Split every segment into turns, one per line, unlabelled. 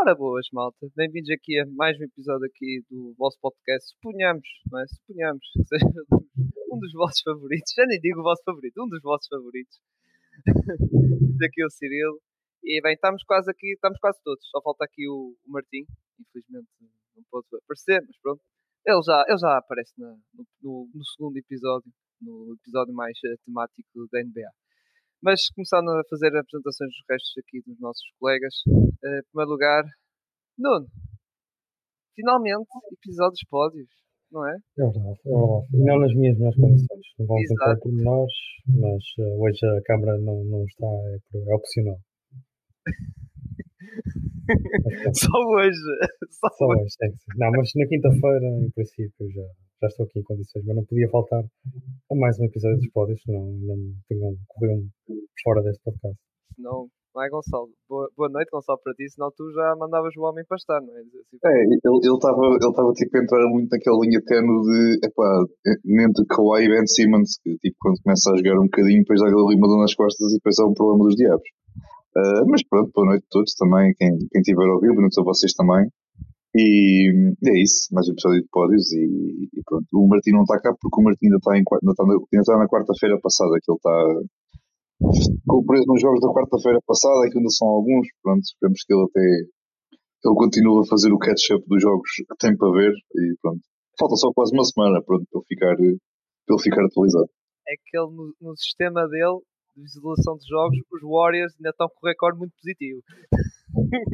Ora boas, malta. Bem-vindos aqui a mais um episódio aqui do vosso podcast. Suponhamos, não é? Suponhamos que seja um dos vossos favoritos. Já nem digo o vosso favorito, um dos vossos favoritos. Daqui é o Cirilo. E bem, estamos quase aqui, estamos quase todos. Só falta aqui o, o Martim. Infelizmente não pode aparecer, mas pronto. Ele já, ele já aparece na, no, no, no, segundo episódio, no episódio mais uh, temático da NBA. Mas começando a fazer apresentações dos restos aqui dos nossos colegas. Uh, em primeiro lugar, Nuno. Finalmente, episódios pódios, não é?
É verdade, é verdade. E não nas minhas melhores condições. Não vamos entrar por nós, mas uh, hoje a câmara não, não está, é, é opcional.
Só hoje.
Só, Só hoje, hoje. Não, mas na quinta-feira, em princípio, já, já estou aqui em condições, mas não podia faltar a mais um episódio dos pódios, senão não, não corriam fora deste podcast.
Não, não é Gonçalo? Boa, boa noite, Gonçalo, para ti, senão tu já mandavas o homem pastar, não é?
Assim, é, ele estava ele ele tipo a entrar muito naquela linha tenue de, epá, entre Kawhi e Ben Simmons, que tipo, quando começa a jogar um bocadinho, depois dá ali uma dor nas costas e depois é um problema dos diabos. Uh, mas pronto, boa noite a todos também, quem, quem tiver a ouvir, boa noite a vocês também. E é isso, mais um episódio de pódios e, e, pronto. O Martim não está cá porque o Martim ainda está, em, ainda está, ainda está na quarta-feira passada, que ele está ficou preso nos jogos da quarta-feira passada, que ainda são alguns, pronto, esperemos que ele até ele continue a fazer o catch-up dos jogos a tempo a ver e pronto. Falta só quase uma semana pronto, para ele ficar, para ele ficar atualizado.
É que ele no, no sistema dele de visualização de jogos, os Warriors ainda estão com um recorde muito positivo.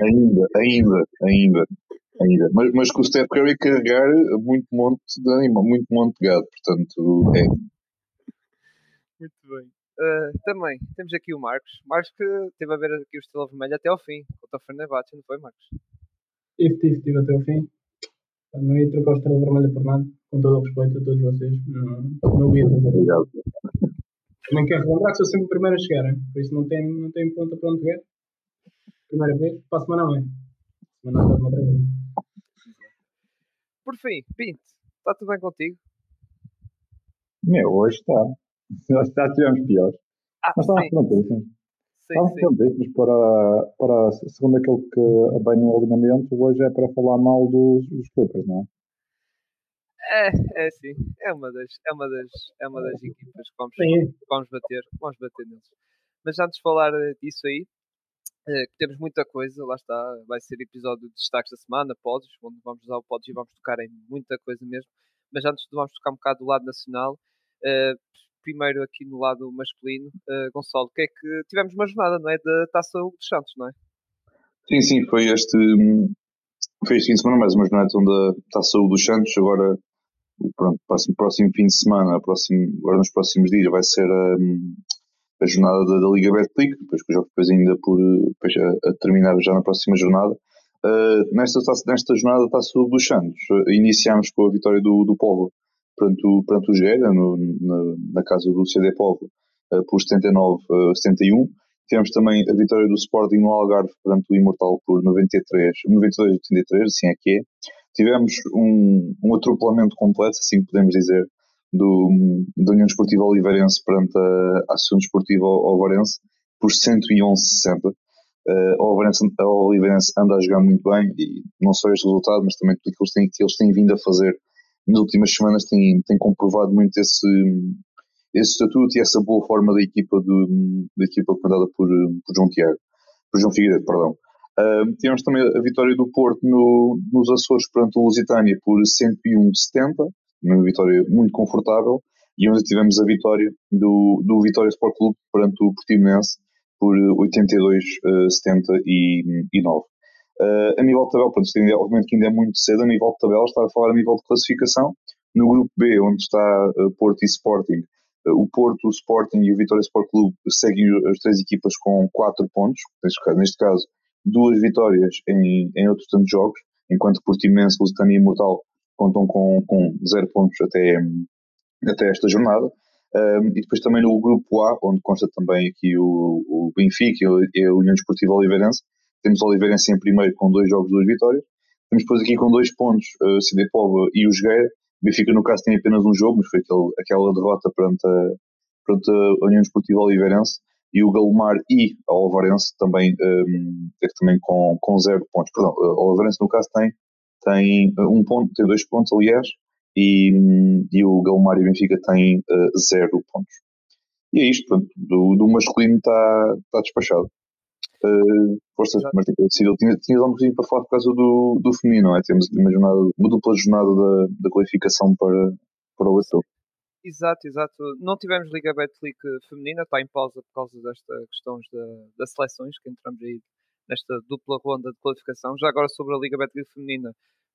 Ainda, ainda, ainda ainda. Mas, mas com o Steph Curry carregar muito monte de animal, muito monte de gado, portanto é.
Muito bem. Uh, também temos aqui o Marcos. Marcos que teve a ver aqui o Estrela Vermelha até ao fim, contra o Fenerbahçe, não foi, Marcos?
Tive, tive, tive até ao fim. Não ia trocar o Estrela Vermelha por nada, com todo o respeito a todos vocês. Não, não ia fazer. Obrigado. Também quero relembrar que sou sempre o primeiro a chegar, hein? por isso não tem, não tem ponta para onde ver. Primeira vez, para a semana não é. Semana não outra vez.
Por fim, Pinto, está tudo bem contigo?
Meu, hoje está. Nós já tivemos piores. Ah, mas estávamos prontíssimos. Estávamos prontíssimos para, para, segundo aquilo que bem no alinhamento, hoje é para falar mal dos, dos Clippers, não é?
É, é sim. É uma das, é uma das, é uma das equipas que vamos, vamos bater, vamos bater neles. Mas antes de falar disso aí, que temos muita coisa, lá está, vai ser episódio de destaques da semana, pódios, onde vamos usar o pódio e vamos tocar em muita coisa mesmo. Mas antes vamos tocar um bocado do lado nacional, uh, primeiro aqui no lado masculino, uh, Gonçalo, que é que tivemos uma jornada, não é? Da Taça dos Santos, não é?
Sim, sim, foi este, foi este fim de semana, mais uma jornada onde a Taça dos Santos, agora, pronto, próximo, próximo fim de semana, próximo, agora nos próximos dias vai ser a. Um, a jornada da, da Liga Betclic, depois que o jogo depois ainda por depois a, a, terminar já na próxima jornada. Uh, nesta, nesta jornada está sobre dos Santos. Uh, iniciámos com a vitória do, do Povo perante o, perante o Gera, no, na, na, casa do CD Povo, uh, por 79 a 71. Tivemos também a vitória do Sporting no Algarve perante o Imortal por 93, 92 a 83, assim é que é. Tivemos um, um atropelamento completo, assim podemos dizer, do, da União Desportiva Oliveirense perante a, Associação Desportiva Oliveirense por 111,60. Uh, Oliveirense, a Oliveirense anda a jogar muito bem e não só este resultado, mas também tudo que eles têm, que eles têm vindo a fazer nas últimas semanas tem, tem comprovado muito esse, esse estatuto e essa boa forma da equipa, do, da equipa comandada por, por João Tiago, por João Figueiredo, perdão. Uh, tivemos também a vitória do Porto no, nos Açores perante o Lusitânia por 101,70 uma vitória muito confortável, e onde tivemos a vitória do, do Vitória Sport Clube perante o Portimonense por 82, uh, 79. Uh, a nível de tabela, pronto, ainda, obviamente que ainda é muito cedo, a nível de tabela, está a falar a nível de classificação. No grupo B, onde está Porto e Sporting, o Porto, o Sporting e o Vitória Sport Clube seguem as três equipas com 4 pontos, neste caso, neste caso duas vitórias em, em outros tantos jogos, enquanto Portimonense, Lusitânia e Imortal contam com, com zero pontos até, até esta jornada. Um, e depois também no grupo A, onde consta também aqui o, o Benfica e a União Desportiva Oliveirense, temos o Oliveirense em primeiro com dois jogos, duas vitórias. Temos depois aqui com dois pontos uh, CD Pova e o Jogueira. Benfica, no caso, tem apenas um jogo, mas foi aquele, aquela derrota perante a, perante a União Desportiva Oliveirense. e o Galmar e a Olvarense também, um, também com, com zero pontos. Perdão, a Olvarense no caso tem, tem um ponto, tem dois pontos aliás, e, e o Galmar e o Benfica têm uh, zero pontos. E é isto, pronto, do, do masculino está tá despachado. Uh, força, mas tipo, tinha, tinha um bocadinho para falar por causa do, do feminino, não é? Temos uma, jornada, uma dupla jornada da, da qualificação para, para o Etor.
Exato, exato. Não tivemos Liga Betclic feminina, está em pausa por causa destas questões das seleções, que entramos aí nesta dupla ronda de qualificação. Já agora sobre a Liga Betclic feminina,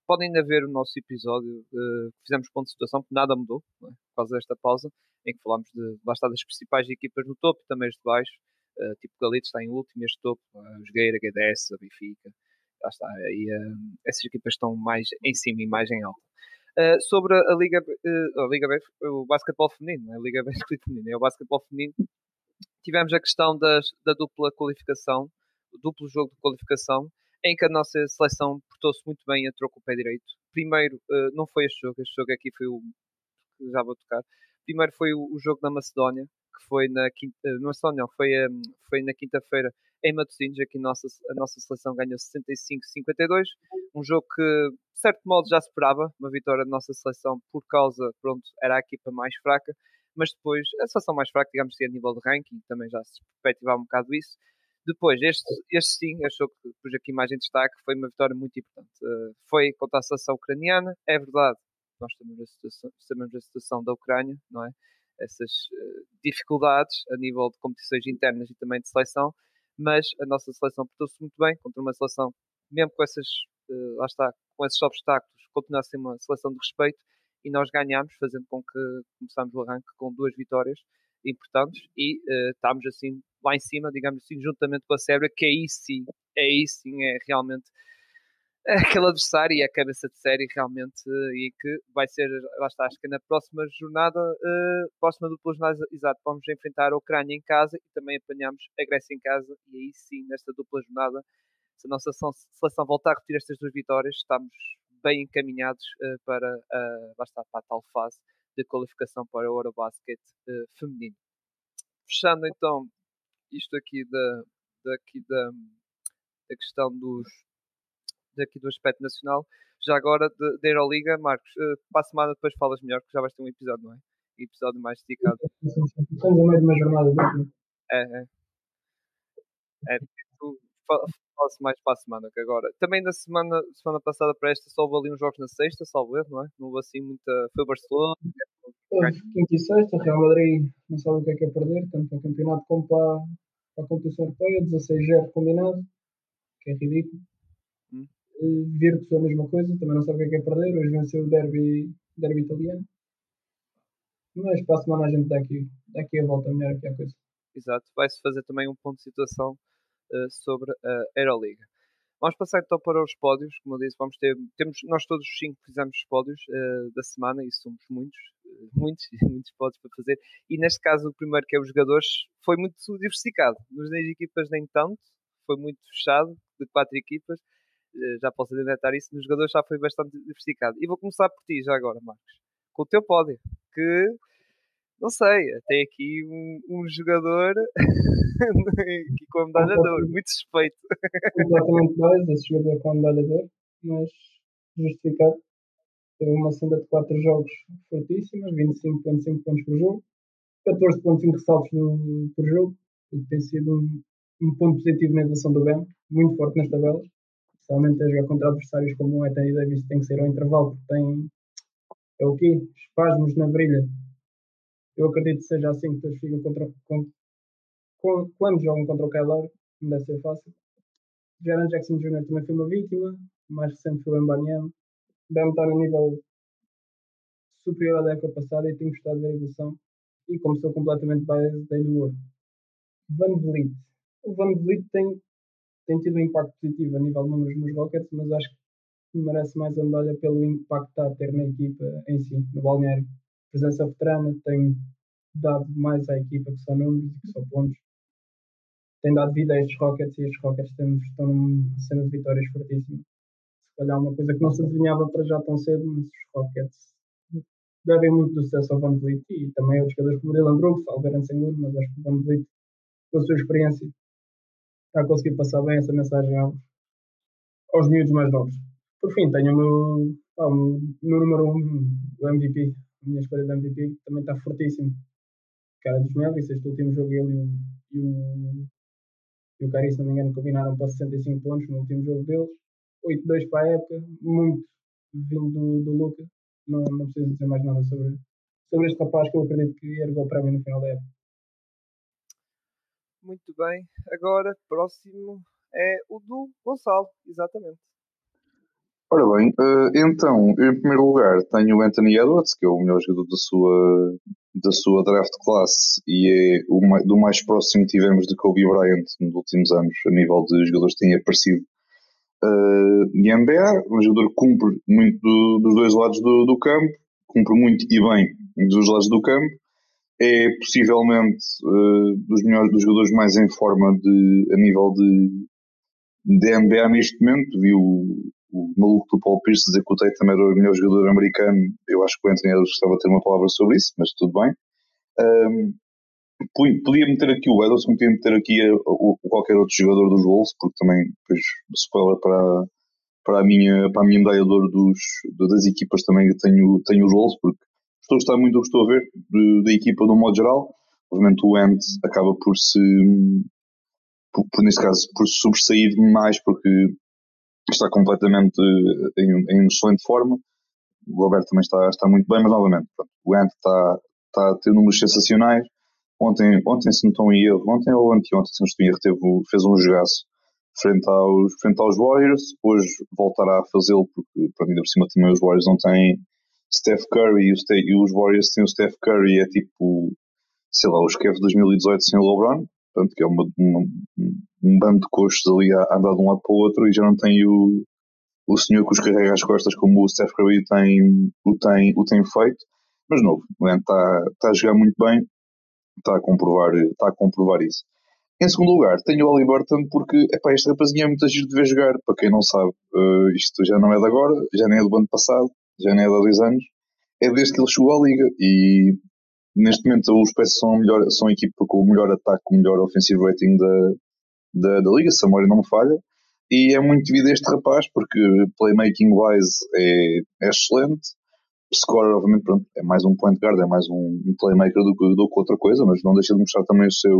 podem ainda ver o nosso episódio uh, que fizemos ponto de situação, porque nada mudou é? por causa desta pausa, em que falámos de basta das principais equipas no topo e também as de baixo. Uh, tipo Galitos está em último, este topo, uh, os Gueira, GDS, a Benfica, já está. E uh, essas equipas estão mais em cima e mais em alta. Uh, sobre a Liga, uh, a Liga o basquetebol feminino, é a Liga B feminino, é o basquetebol feminino. Tivemos a questão das, da dupla qualificação, duplo jogo de qualificação, em que a nossa seleção portou-se muito bem, entrou com o pé direito. Primeiro, uh, não foi este jogo, este jogo aqui foi o que já vou tocar. Primeiro foi o, o jogo da Macedónia, que foi na quinta, uh, Macedónia, foi, um, foi na quinta-feira em Matosinhos, aqui a nossa, a nossa seleção ganhou 65-52, um jogo que, de certo modo, já esperava, uma vitória da nossa seleção por causa, pronto, era a equipa mais fraca, mas depois, a seleção mais fraca, digamos assim, a nível de ranking, também já se perspectivava um bocado isso. Depois, este, este sim, achou que pus aqui mais em destaque, foi uma vitória muito importante. Uh, foi contra a seleção ucraniana, é verdade, nós sabemos a situação, sabemos a situação da Ucrânia, não é? Essas uh, dificuldades a nível de competições internas e também de seleção, mas a nossa seleção portou-se muito bem contra uma seleção, mesmo com essas, uh, lá está, com esses obstáculos, continua a ser uma seleção de respeito e nós ganhámos, fazendo com que começámos o arranque com duas vitórias importantes e uh, estamos assim lá em cima, digamos assim, juntamente com a Sérvia, que aí sim, aí sim é realmente aquele adversário e a cabeça de série realmente e que vai ser, lá está, acho que na próxima jornada, uh, próxima dupla jornada, exato, vamos enfrentar a Ucrânia em casa e também apanhamos a Grécia em casa e aí sim, nesta dupla jornada, se a nossa seleção voltar a repetir estas duas vitórias, estamos bem encaminhados uh, para, uh, lá está, para a tal fase de qualificação para o Eurobasket uh, feminino. Fechando então isto aqui da, daqui da, da questão dos, daqui do aspecto nacional. Já agora, de, da Euroliga, Marcos, uh, para a semana depois falas melhor, porque já vais ter um episódio, não é? Um episódio mais dedicado.
Estamos a meio de uma jornada dupla.
É, é. É, tu falas mais para a semana que agora. Também na semana, semana passada para esta só houve ali uns jogos na sexta, salvo erro, não é? Não houve assim muita. Foi o Barcelona.
Quinta e sexta, Real Madrid não sabe o que é que é perder, tanto para o campeonato como para, para a competição europeia, 16-0 combinado, que é ridículo. Virtus a mesma coisa, também não sabe o que é, que é perder. Hoje venceu o derby, derby italiano. Mas para a semana a gente dá aqui, dá aqui a volta melhor aqui a coisa.
Exato, vai-se fazer também um ponto de situação sobre a Euroliga. Vamos passar então para os pódios, como eu disse, vamos ter, temos, nós todos os cinco fizemos os pódios uh, da semana e somos muitos, uh, muitos, muitos pódios para fazer. E neste caso, o primeiro que é os jogadores foi muito diversificado. Nos 10 equipas nem tanto, foi muito fechado, de quatro equipas. Eh, já posso adiantar isso, nos jogadores já foi bastante diversificado. E vou começar por ti já agora, Marcos, com o teu pódio, que não sei, tem aqui um, um jogador aqui com a medalha de ouro, muito suspeito.
Completamente dois, esse jogador com a medalha de ouro, mas justificado. Teve uma senda de 4 jogos fortíssima, 25.5 pontos por jogo, 14.5 ressaltos por jogo, o que tem sido um, um ponto positivo na evolução do Ben, muito forte nas tabelas especialmente a jogar contra adversários como o Anthony Davis, tem que ser ao intervalo, porque tem. É o quê? Espasmos na virilha. Eu acredito que seja assim que eles ficam contra. Com, quando jogam contra o Kyler, não deve ser fácil. Jaron Jackson Jr. também foi uma vítima, o mais recente foi o Mbanyama. Deve estar no nível superior à década passada e tenho gostado da evolução. E começou completamente dei-lhe o ouro. Van Vliet. O Van Vliet tem tem tido um impacto positivo a nível de números nos Rockets, mas acho que merece mais a medalha pelo impacto que está a ter na equipa em si, no balneário. Presença veterana tem dado mais à equipa que só números e que só pontos. Tem dado vida a estes Rockets e estes Rockets estão numa cena de vitórias fortíssima. Se calhar uma coisa que não se adivinhava para já tão cedo, mas os Rockets devem muito do sucesso ao Van Vliet e também outros jogadores como Dylan Brooks, Albert Sengun, mas acho que o Van Vliet com a sua experiência, está a conseguir passar bem essa mensagem aos, aos miúdos mais novos. Por fim, tenho o meu, ah, o meu número 1, um, o MVP, a minha escolha de MVP também está fortíssimo. Cara dos Mavericks, este último jogo ele e o, e o, e o Cari, se não me engano, combinaram para 65 pontos no último jogo deles. 8-2 para a época, muito vindo do, do Luca. Não, não preciso dizer mais nada sobre, sobre este rapaz que eu acredito que ergou para mim no final da época.
Muito bem. Agora, próximo é o do Gonçalo, exatamente.
Ora bem, uh, então, em primeiro lugar tenho o Anthony Edwards, que é o melhor jogador da sua, da sua draft class e é o mais, do mais próximo que tivemos de Kobe Bryant nos últimos anos, a nível de jogadores que têm aparecido uh, em NBA. Um jogador que cumpre muito do, dos dois lados do, do, campo, cumpre muito e bem dos lados do campo. É possivelmente uh, dos melhores dos jogadores mais em forma de, a nível de, de NBA neste momento. Viu o maluco do Paul Pierce dizer que o Tatum era o melhor jogador americano, eu acho que o Anthony Edwards gostava de ter uma palavra sobre isso, mas tudo bem. Um, podia meter aqui o Edwards, podia meter aqui a, a, qualquer outro jogador dos Wolves, porque também, depois, spoiler para, para, a minha, para a minha medalha de ouro dos, das equipas também tenho, tenho os Wolves, porque estou a gostar muito do que estou a ver da equipa de um modo geral. Obviamente o Ant acaba por se, por, por, neste caso, por se sobressair mais, porque está completamente eh, em, em excelente forma. O Gobert também está, está muito bem, mas novamente, pronto, o Ant está, está a ter números sensacionais. Ontem, ontem se não estão erro, ontem ou anteontem, se não estou em erro, teve, fez um jogaço frente aos, frente aos Warriors. Hoje voltará a fazê-lo, porque, para ainda por cima, também os Warriors não têm Steph Curry e os, e os Warriors têm o Steph Curry, é tipo, sei lá, os Cavs 2018 sem o LeBron portanto, que é uma, uma, um bando de coxos ali a, andar de um lado para o outro e já não tem o, o senhor que os carrega às costas como o Steph Curry tem, o, tem, o tem feito. Mas novo, está, está a jogar muito bem, está a comprovar, está a comprovar isso. Em segundo lugar, tenho o Ali Burton porque epá, este rapazinho é muito agir de ver jogar. Para quem não sabe, uh, isto já não é de agora, já nem é do ano passado, já nem é de há dois anos. É desde que ele chegou à liga e Neste momento os Pets são a, melhor, são a equipa com o melhor ataque, o melhor offensive rating da, da, da liga, se a memória não me falha. E é muito devido a este rapaz, porque playmaking wise é, é excelente. Score, obviamente, pronto, é mais um point guard, é mais um, um playmaker do, do, do que outra coisa, mas não deixa de mostrar também o seu,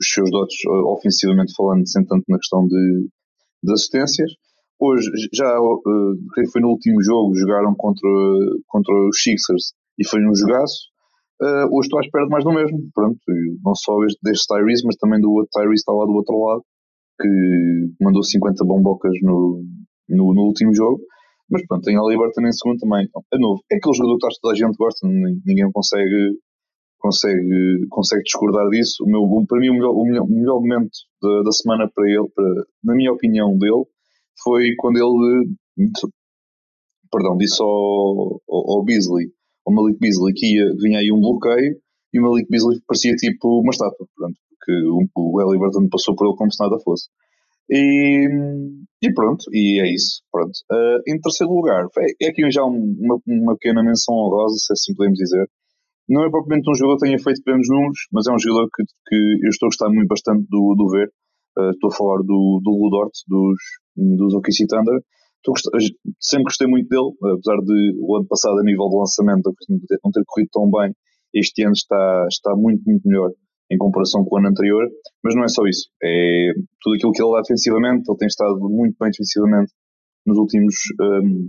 os seus dotes uh, ofensivamente falando, sem tanto na questão de, de assistências. Hoje, já uh, foi no último jogo, jogaram contra, contra os Sixers e foi um jogaço uh, hoje estou à espera de mais do mesmo. Pronto, não só este, deste Tyrese, mas também do outro Tyrese está lá do outro lado, que mandou 50 bombocas no, no, no último jogo. Mas pronto, tem a Liberton em segundo também. É novo. É aquele jogador que toda a gente gosta, ninguém consegue, consegue, consegue discordar disso. O meu, para mim, o melhor, o melhor, o melhor momento da, da semana para ele, para, na minha opinião dele, foi quando ele perdão, disse ao, ao, ao Beasley o Malik Beasley que ia, vinha aí um bloqueio e o Malik Beasley parecia tipo uma estátua, pronto, porque o, o Halliburton passou por ele como se nada fosse. E, e pronto, e é isso. Pronto. Uh, em terceiro lugar, é, é aqui já um, uma, uma pequena menção honrosa, se assim podemos dizer. Não é propriamente um jogador que tenha feito grandes números, mas é um jogador que, que eu estou a gostar muito bastante do, do ver. Uh, estou a falar do, do Ludort, dos, dos OKC Thunder sempre gostei muito dele, apesar de o ano passado, a nível de lançamento, não ter corrido tão bem. Este ano está, está muito, muito melhor em comparação com o ano anterior, mas não é só isso. É tudo aquilo que ele dá defensivamente, ele tem estado muito bem defensivamente nos últimos, um,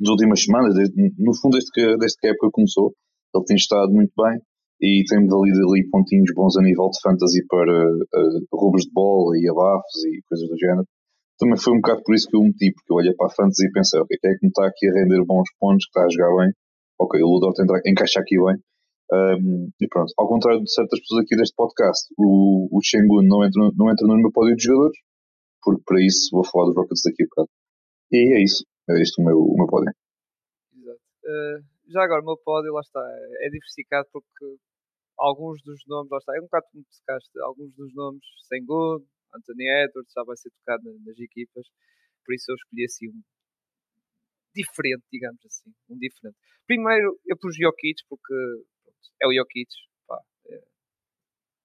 nas últimas semanas, desde, no fundo, desde que, desde que a época começou, ele tem estado muito bem e tem-me dalido ali pontinhos bons a nível de fantasy para uh, roubos de bola e abafos e coisas do género também foi um bocado por isso que eu meti, porque eu olhei para a fantasy e pensei, ok, quem é que me está aqui a render bons pontos, que está a jogar bem, ok, o Ludor entra, encaixa aqui bem, um, e pronto. Ao contrário de certas pessoas aqui deste podcast, o, o Shengun não entra, não entra no meu pódio de jogadores, porque para isso vou falar dos Rockets daqui a bocado. E é isso, é isto o meu, o meu pódio.
Exato. Uh, já agora, o meu pódio, lá está, é diversificado porque alguns dos nomes, lá está, é um bocado como pescaste, alguns dos nomes, Sengun, Anthony Edwards já vai ser tocado nas equipas, por isso eu escolhi assim um diferente, digamos assim, um diferente. Primeiro eu pus Jokic porque é o Jokic, pá, é,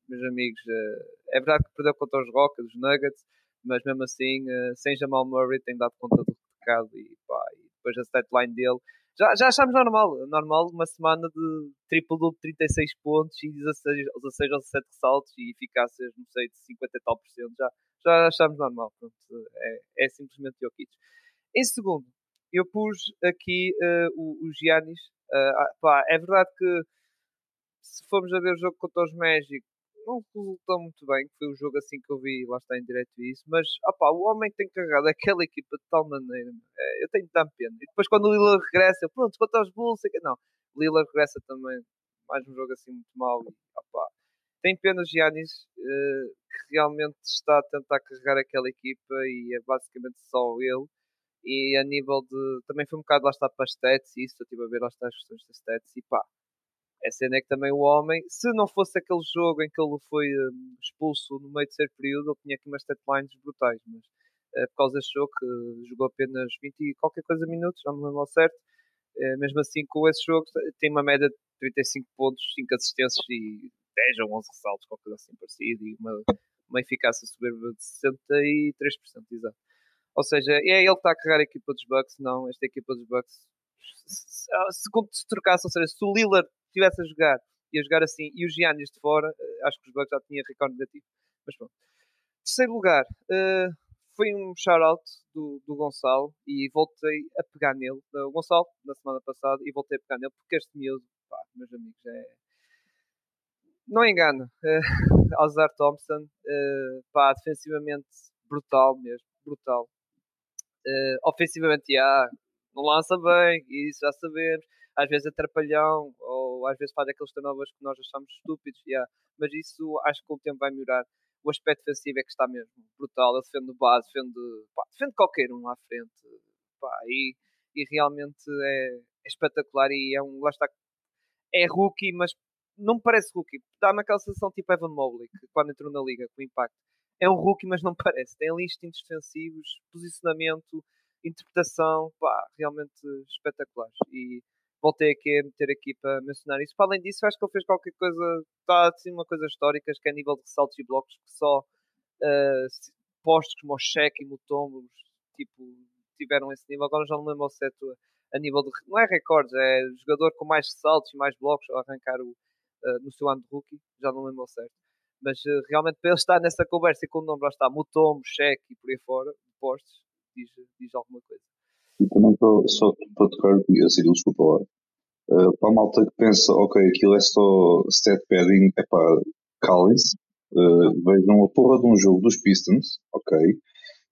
meus amigos. Uh, é verdade que perdeu contra os Rockets, os Nuggets, mas mesmo assim, uh, sem Jamal Murray, tem dado conta do recado e, e depois a statline dele. Já, já achamos normal, normal uma semana de triplo de 36 pontos e 16, 16 ou 17 ressaltos e eficácias, não sei, de 50 e tal por cento. Já, já achamos normal. Pronto, é, é simplesmente Jokic. Em segundo, eu pus aqui uh, o, o Giannis. Uh, pá, é verdade que se formos a ver o jogo contra os Magic, não resultou muito bem, foi o jogo assim que eu vi, lá está em direto isso, mas opa, o homem tem carregado aquela equipa de tal maneira, é, eu tenho tão pena. E depois quando o Lila regressa, pronto, contra os Bulls, não, Lila regressa também, mais um jogo assim muito mau, opa, tem pena o Giannis, uh, que realmente está a tentar carregar aquela equipa e é basicamente só ele. E a nível de. Também foi um bocado lá está para as stats e isso, eu estive a ver lá está as questões das stats e pá, a cena é que também o homem, se não fosse aquele jogo em que ele foi um, expulso no meio de ser período, ele tinha aqui umas deadlines brutais, mas uh, por causa desse jogo que jogou apenas 20 e qualquer coisa minutos, não me lembro ao certo, uh, mesmo assim com esse jogo tem uma média de 35 pontos, 5 assistências e 10 ou 11 ressaltos, qualquer coisa assim parecida, e uma, uma eficácia soberba de 63%, exato. Ou seja, é ele que está a carregar a equipa dos Bucks, não, esta equipa dos Bucks se, se, se trocasse, ou seja, se o Lillard estivesse a jogar e a jogar assim e os Giannis de fora, eh, acho que os Bucks já tinham recorde negativo. Mas pronto. Terceiro lugar, uh, foi um shout-out do, do Gonçalo e voltei a pegar nele. O Gonçalo, na semana passada, e voltei a pegar nele porque este miúdo, pá, meus amigos, é. Não engano. Uh, Alzar Thompson, uh, pá, defensivamente brutal mesmo, brutal. Uh, ofensivamente, já, não lança bem, isso já sabemos às vezes atrapalhão, ou às vezes faz aqueles turnovers que nós achamos estúpidos, yeah. mas isso acho que com o tempo vai melhorar. O aspecto defensivo é que está mesmo brutal, ele defende o base, defende, pá, defende qualquer um à frente, pá, e, e realmente é, é, espetacular e é um, lá está, é rookie, mas não me parece rookie, dá-me aquela sensação tipo Evan Mobley, que quando entrou na liga com impacto, é um rookie, mas não parece, tem ali instintos defensivos, posicionamento, interpretação, pá, realmente espetaculares, e voltei aqui a meter aqui para mencionar isso. Para além disso, acho que ele fez qualquer coisa, está assim uma coisa histórica, que é a nível de ressaltos e blocos, que só uh, postos como o cheque e Mutombos, tipo, tiveram esse nível. Agora já não lembro ao certo a nível de, não é recordes, é jogador com mais ressaltos e mais blocos a arrancar o, uh, no seu ano de rookie, já não lembro ao certo. Mas uh, realmente para ele estar nessa conversa e com o nome lá está Mutombo, cheque e por aí fora, postos, diz, diz alguma coisa.
E também estou só para tocar e a Cyril, desculpa lá. Uh, para a malta que pensa, ok, aquilo é só stat padding, é pá, calem-se, uh, vejam a porra de um jogo dos Pistons, ok,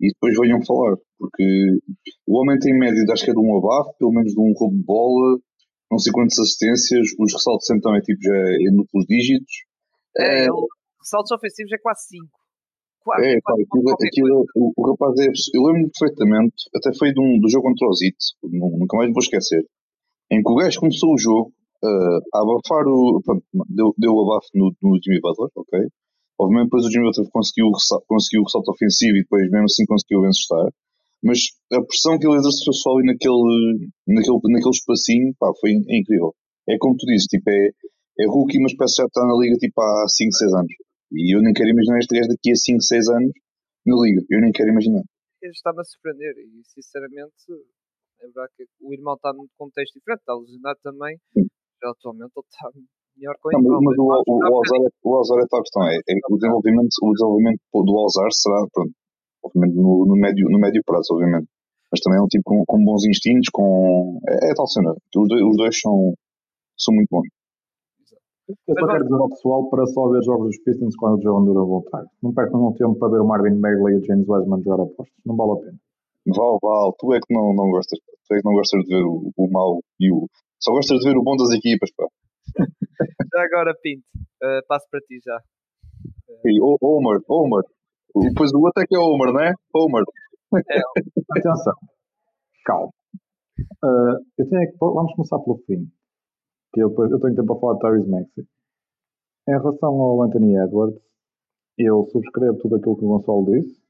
e depois venham falar, porque o homem tem média, acho que é de um abafo, pelo menos de um roubo de bola, não sei quantas assistências, os ressaltos sempre também tipo, já é em duplos dígitos.
É, é ressaltos ofensivos é quase 5.
Quase, é, quase, aquilo, aquilo, o, o, rapaz é. Eu lembro perfeitamente, até foi de um, do jogo contra o Zit, nunca mais vou esquecer, em que o gajo começou o jogo uh, a abafar o. Pronto, deu, deu o abafo no, no Jimmy Butler, ok? Obviamente depois o Jimmy Butler conseguiu, conseguiu o ressalto ofensivo e depois mesmo assim conseguiu vencer. Mas a pressão que ele exerceu só ali naquele, naquele, naquele espacinho, pá, foi incrível. É como tu dizes, tipo, é, é rookie, mas parece que já está na liga tipo há 5, 6 anos. E eu nem quero imaginar este gajo daqui a 5, 6 anos na liga. Eu nem quero imaginar.
Ele está-me a surpreender e sinceramente é verdade que o irmão está num contexto diferente, está lesionado também. Já atualmente ele está melhor com
ele. Não, mas, o, o, o, Alzar, é, o Alzar é tal questão. É, é, o, desenvolvimento, o desenvolvimento do Alzar será, pronto, obviamente, no, no, médio, no médio prazo, obviamente. Mas também é um tipo com, com bons instintos, com. É, é tal cena. Os dois, os dois são, são muito bons.
Eu só quero dizer ao pessoal para só ver jogos dos Pistons quando o João Dura voltar. Não percam um tempo para ver o Marvin Bagley e o James Wiseman jogar opostos. Não vale a pena.
Val, Val, tu é que não, não gostas, tu é que não gostas de ver o, o mau e o. Só gostas de ver o bom das equipas, pá.
já agora, Pinto, uh, passo para ti já.
E, oh, Homer, Homer. E depois o outro é que é Homer, não é? Homer.
É. Atenção, calma. Uh, eu tenho que, vamos começar pelo fim. Que eu, depois, eu tenho tempo para falar de Tyrese Maxey. Em relação ao Anthony Edwards, eu subscrevo tudo aquilo que o Gonçalo disse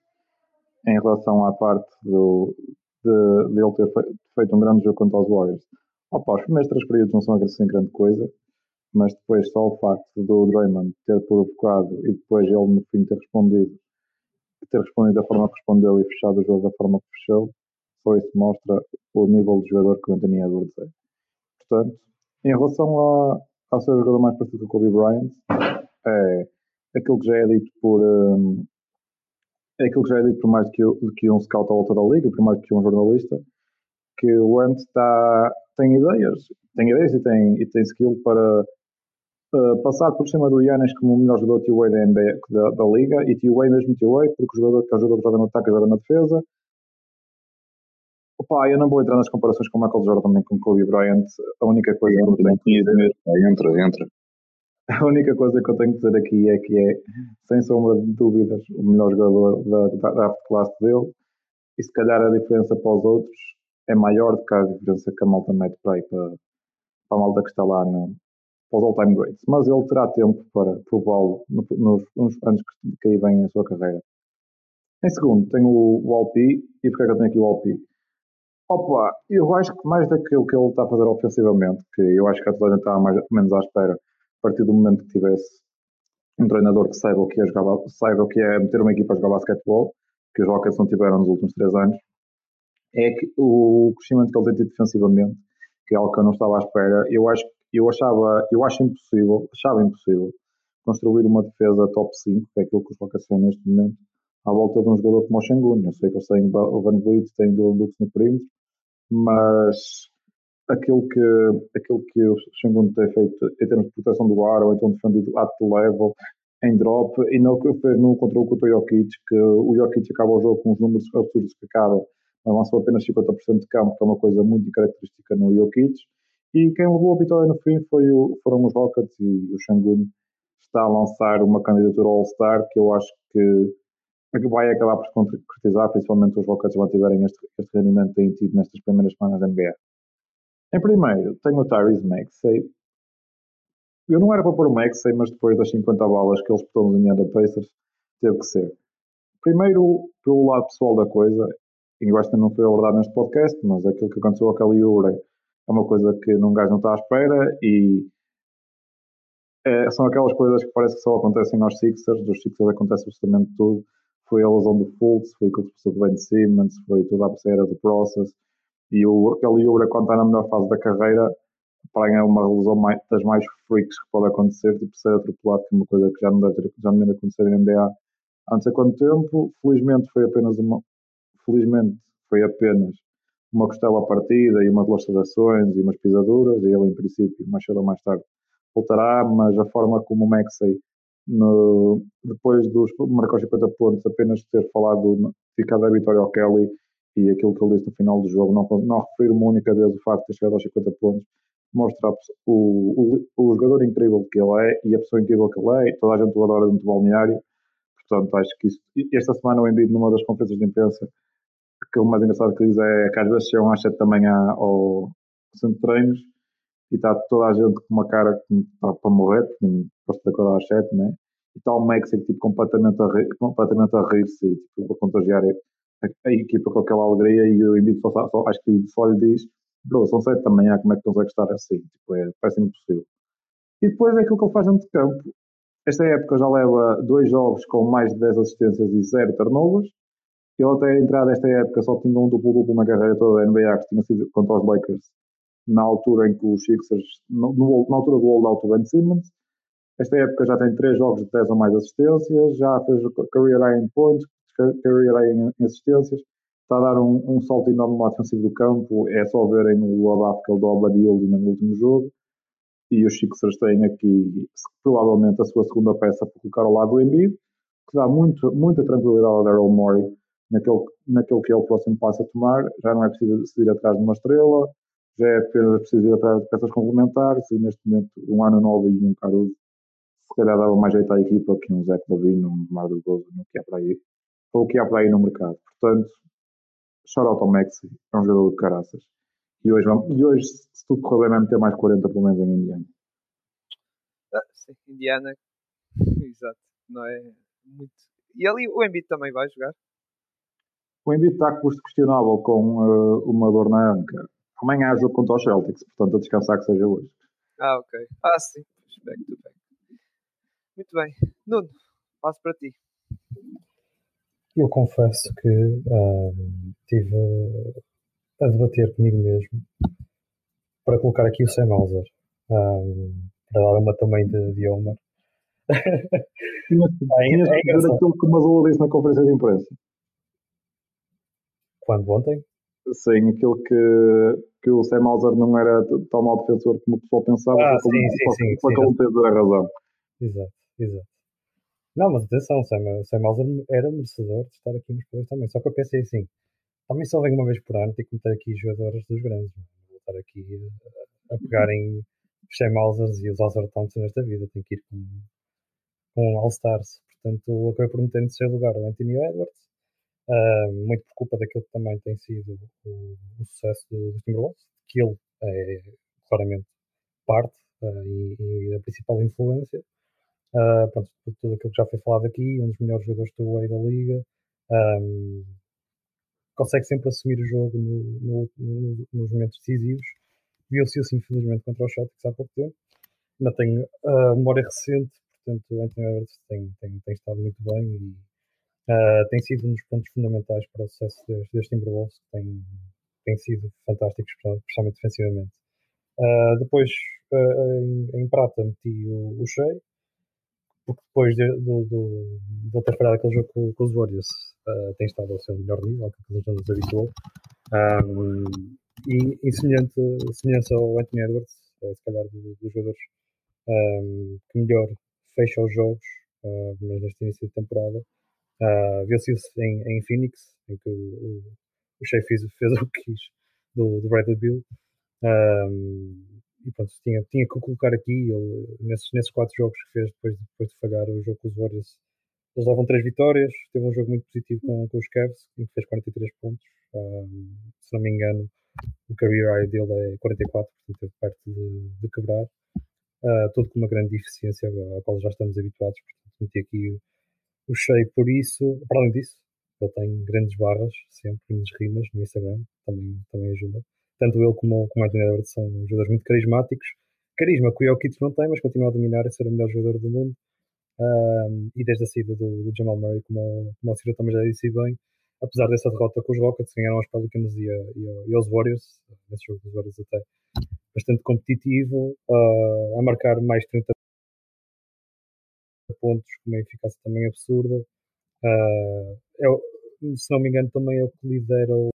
em relação à parte do, de, de ele ter feito um grande jogo contra os Warriors. Opa, os primeiros três períodos não são assim grande coisa, mas depois só o facto do Draymond ter provocado e depois ele no fim ter respondido, ter respondido da forma que respondeu e fechado o jogo da forma que fechou, só isso mostra o nível de jogador que o Anthony Edwards é. Portanto, em relação a, ao seu jogador mais parecido com o Kobe Bryant, é aquilo que já é dito por. Um, é aquilo que já é dito por mais que, que um scout à volta da liga, por mais que um jornalista, que o Ant está, tem ideias, tem ideias e tem, e tem skill para uh, passar por cima do Yannis como o melhor jogador two-way da, NBA, da, da liga, e two-way mesmo two-way, porque o jogador que é o jogador que joga no ataque joga na defesa. Opa, eu não vou entrar nas comparações com Michael Jordan nem com Kobe Bryant, a única coisa que eu tenho.
Entra, entra.
A única coisa que eu tenho que dizer aqui é que é, sem sombra de dúvidas, o melhor jogador da, da, classe dele, e se calhar a diferença para os outros é maior do que a diferença que a malta mete para aí para, para a malta que está lá no, para os all-time greats. Mas ele terá tempo para prová-lo nos, nos, anos que, que aí vêm a sua carreira. Em segundo, tenho o, o Alpi. E porquê é que eu tenho aqui o Alpi? Opa, eu acho que mais daquilo que ele está a fazer ofensivamente, que eu acho que a toda a está mais menos à espera, a partir do momento que tivesse um treinador que saiba o que é, jogar, saiba o que é meter uma equipa a jogar basquetebol, que os Rockets não tiveram nos últimos três anos, é que o crescimento que ele tem tido defensivamente, que é algo que eu não estava à espera, eu acho, eu achava, eu acho impossível, achava impossível construir uma defesa top 5, que é aquilo que os Rockets têm neste momento, à volta de um jogador como o Shangun. Eu sei que eles têm o Van Vliet, têm o Brooks no perímetro, mas aquilo que, aquilo que o Shangun tem feito em termos de proteção do ar, ou então defendido at level, em drop, e não que fez no controle contra o Jokic, que o Jokic acaba o jogo com os números absurdos que acaba mas lançou apenas 50% de campo, que é uma coisa muito característica no Jokic. E quem levou a vitória no fim foi o, foram os Rockets e o Shangun está a lançar uma candidatura All-Star que eu acho que vai acabar por concretizar, principalmente os Rockets mantiverem este, este rendimento que têm tido nestas primeiras semanas da NBA. Em primeiro, tenho o Tyrese Maxey. Eu não era para pôr o Maxey, mas depois das 50 balas que ele espetou no da Pacers, teve que ser. Primeiro, pelo lado pessoal da coisa, eu acho que não foi abordado neste podcast, mas aquilo que aconteceu com aquele Ure é uma coisa que num gajo não está à espera e é, são aquelas coisas que parece que só acontecem aos Sixers, dos Sixers acontece absolutamente tudo. Foi a lesão do Fultz, foi aquilo que passou com o Ben Simmons, foi toda a parceira do Process. E o, aquele Ure, quando está na melhor fase da carreira, para ganhar uma lesão mais, das mais freaks que pode acontecer, tipo ser atropelado, que é uma coisa que já não deve, já não deve acontecer em NBA há não sei quanto tempo. Felizmente foi apenas uma, felizmente foi apenas uma costela partida e umas lacerações e umas pisaduras, e ele, em princípio, mais cedo ou mais tarde, voltará, mas a forma como o Maxey, no, depois dos marcou 50 pontos, apenas ter falado, ficado a vitória ao Kelly e aquilo que ele disse no final do jogo, não, não referir uma única vez o facto de ter chegado aos 50 pontos, mostra o, o, o jogador incrível que ele é e a pessoa incrível que ele é, e toda a gente o adora dentro do balneário. Portanto, acho que isso, esta semana o Embiid, numa das conferências de imprensa, aquilo mais engraçado que diz é que às vezes chegam às 7 da manhã ao centro de treinos e está toda a gente com uma cara para morrer, porque gosta de acordar às 7, né? E está o Max tipo, completamente a, rir, completamente a rir-se tipo, a contagiar a, equipa com aquela alegria e o Embiid só, só, acho que só lhe diz bro, são 7 da manhã, como é que consegue estar assim? Tipo, é, parece impossível. E depois é aquilo que ele faz dentro de campo. Esta época já leva dois jogos com mais de 10 assistências e 0 turnovers ele até a entrar desta época só tinha um duplo-duplo na carreira toda da NBA, que tinha sido contra os Lakers, na altura em que os Sixers, no, no, na altura do holdout do Ben Simmons. Esta época já tem três jogos de 10 ou mais assistências, já fez career high em points, high em assistências, está a dar um, um salto enorme no lado defensivo do campo, é só verem o abafo que ele deu ao Buddy no último jogo. E os Sixers têm aqui provavelmente a sua segunda peça para colocar ao lado do Embiid, que dá muito, muita tranquilidade ao Daryl Morey, naquele, naquele que é o próximo passo a tomar, já não é preciso ir atrás de uma estrela, já é apenas preciso ir atrás de peças complementares e neste momento um ano novo e um Caruso. Se calhar dava mais jeito à equipa que um Zé Clavino, um Mar do Gozo, no que há para aí, ou o que há para aí no mercado. Portanto, shout ao Maxi, é um jogador de caraças. E hoje, vamos, e hoje, se tudo correr bem, vai meter mais 40 pelo menos em Indiana.
Ah, sim, Indiana, exato, não é muito. E ali o Embiid também vai jogar?
O Embiid está questionável com uh, uma dor na anca. Amanhã há jogo contra os Celtics, portanto a descansar que seja hoje.
Ah, ok. Ah, sim. back to back. Muito bem. Nuno, passo para ti.
Eu confesso que um, tive a debater comigo mesmo para colocar aqui o Sam Hauser um, para dar uma também de, de Homer.
Tinhas é, é aquilo que o Mazula disse na conferência de imprensa.
Quando? Ontem?
Sim, aquilo que, que o Sam Hauser não era tão mau defensor como o pessoal pensava,
ah, sim, sim, sim,
foi como teve a razão.
Exato, exato. Não, mas atenção, o Sam, Sam Hauser era merecedor de estar aqui nos playoffs também. Só que eu pensei assim, também só vem uma vez por ano, tem que meter aqui jogadores dos grandes. Não vou estar aqui a, a pegarem os Sam Hausers e os Hauser Thompson nesta vida. Tem que ir com, com All-Stars. Portanto, acabei por meter em terceiro lugar o Anthony Edwards. Uh, muito por culpa daquilo que também tem sido o, o sucesso do, do Timberwolves, que ele é claramente parte uh, e, e a principal influência. Uh, pronto, tudo aquilo que já foi falado aqui, um dos melhores jogadores do way da liga, um, consegue sempre assumir o jogo no, no, no, nos momentos decisivos. Viu-se isso, infelizmente, contra os Celtics há pouco tempo. Mas tenho a memória recente, portanto, o Anthony Edwards tem, tem, tem estado muito bem e uh, tem sido um dos pontos fundamentais para o sucesso deste, deste Timberwolves, que tem, tem sido fantástico, especialmente defensivamente. Uh, depois, uh, em, em, prata, meti o, o Shea, porque depois de, do, do, de ter falhado aquele jogo com, com os Warriors, uh, tem estado ao seu melhor nível, que jogo nos habituou. Um, e em semelhante, semelhança ao Anthony Edwards, uh, se calhar dos, dos jogadores um, que melhor fecha os jogos, uh, mas neste início de temporada, uh, viu-se isso em, em Phoenix, em que o, o, o Shea fez, fez o que quis do, do Bradley Bill. Um, e pronto, tinha, tinha que colocar aqui, ele, nesses, nesses quatro jogos que fez depois, depois de falhar o jogo com os Warriors, eles levam três vitórias, teve um jogo muito positivo com, com os Cavs, em que fez 43 pontos, um, se não me engano, o career high dele é 44, portanto esteve perto de, de quebrar, uh, tudo com uma grande eficiência à qual já estamos habituados, portanto meti aqui o, o Shea por isso, para além disso, ele tem grandes barras, sempre, grandes rimas no Instagram, também, também ajuda tanto ele como, como Anthony Edwards são jogadores muito carismáticos. Carisma que o Jokic não tem, mas continua a dominar e ser o melhor jogador do mundo. Um, e desde a saída do, do Jamal Murray, como, como o Ciro também já disse bem, apesar dessa derrota com os Rockets, ganharam aos Pelicans e, e, e aos Warriors, nesse jogo dos Warriors até bastante competitivo, uh, a marcar mais 30 pontos com uma eficácia também absurda. Uh, se não me engano, também é o que lidera o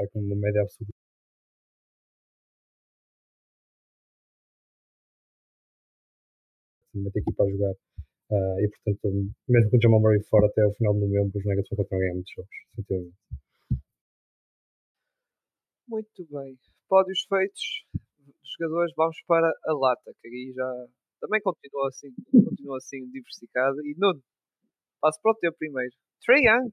está com uma média absoluta. Mete a equipa a jogar. Uh, e portanto, mesmo com o Jamal Murray fora até o final de novembro, os Nuggets vão continuar a ganhar muitos jogos, sinceramente.
Muito bem. Pódios feitos dos jogadores, vamos para a lata, que aí já também continua assim, continua assim diversificada. E Nuno, passo para o teu primeiro. Trey Young,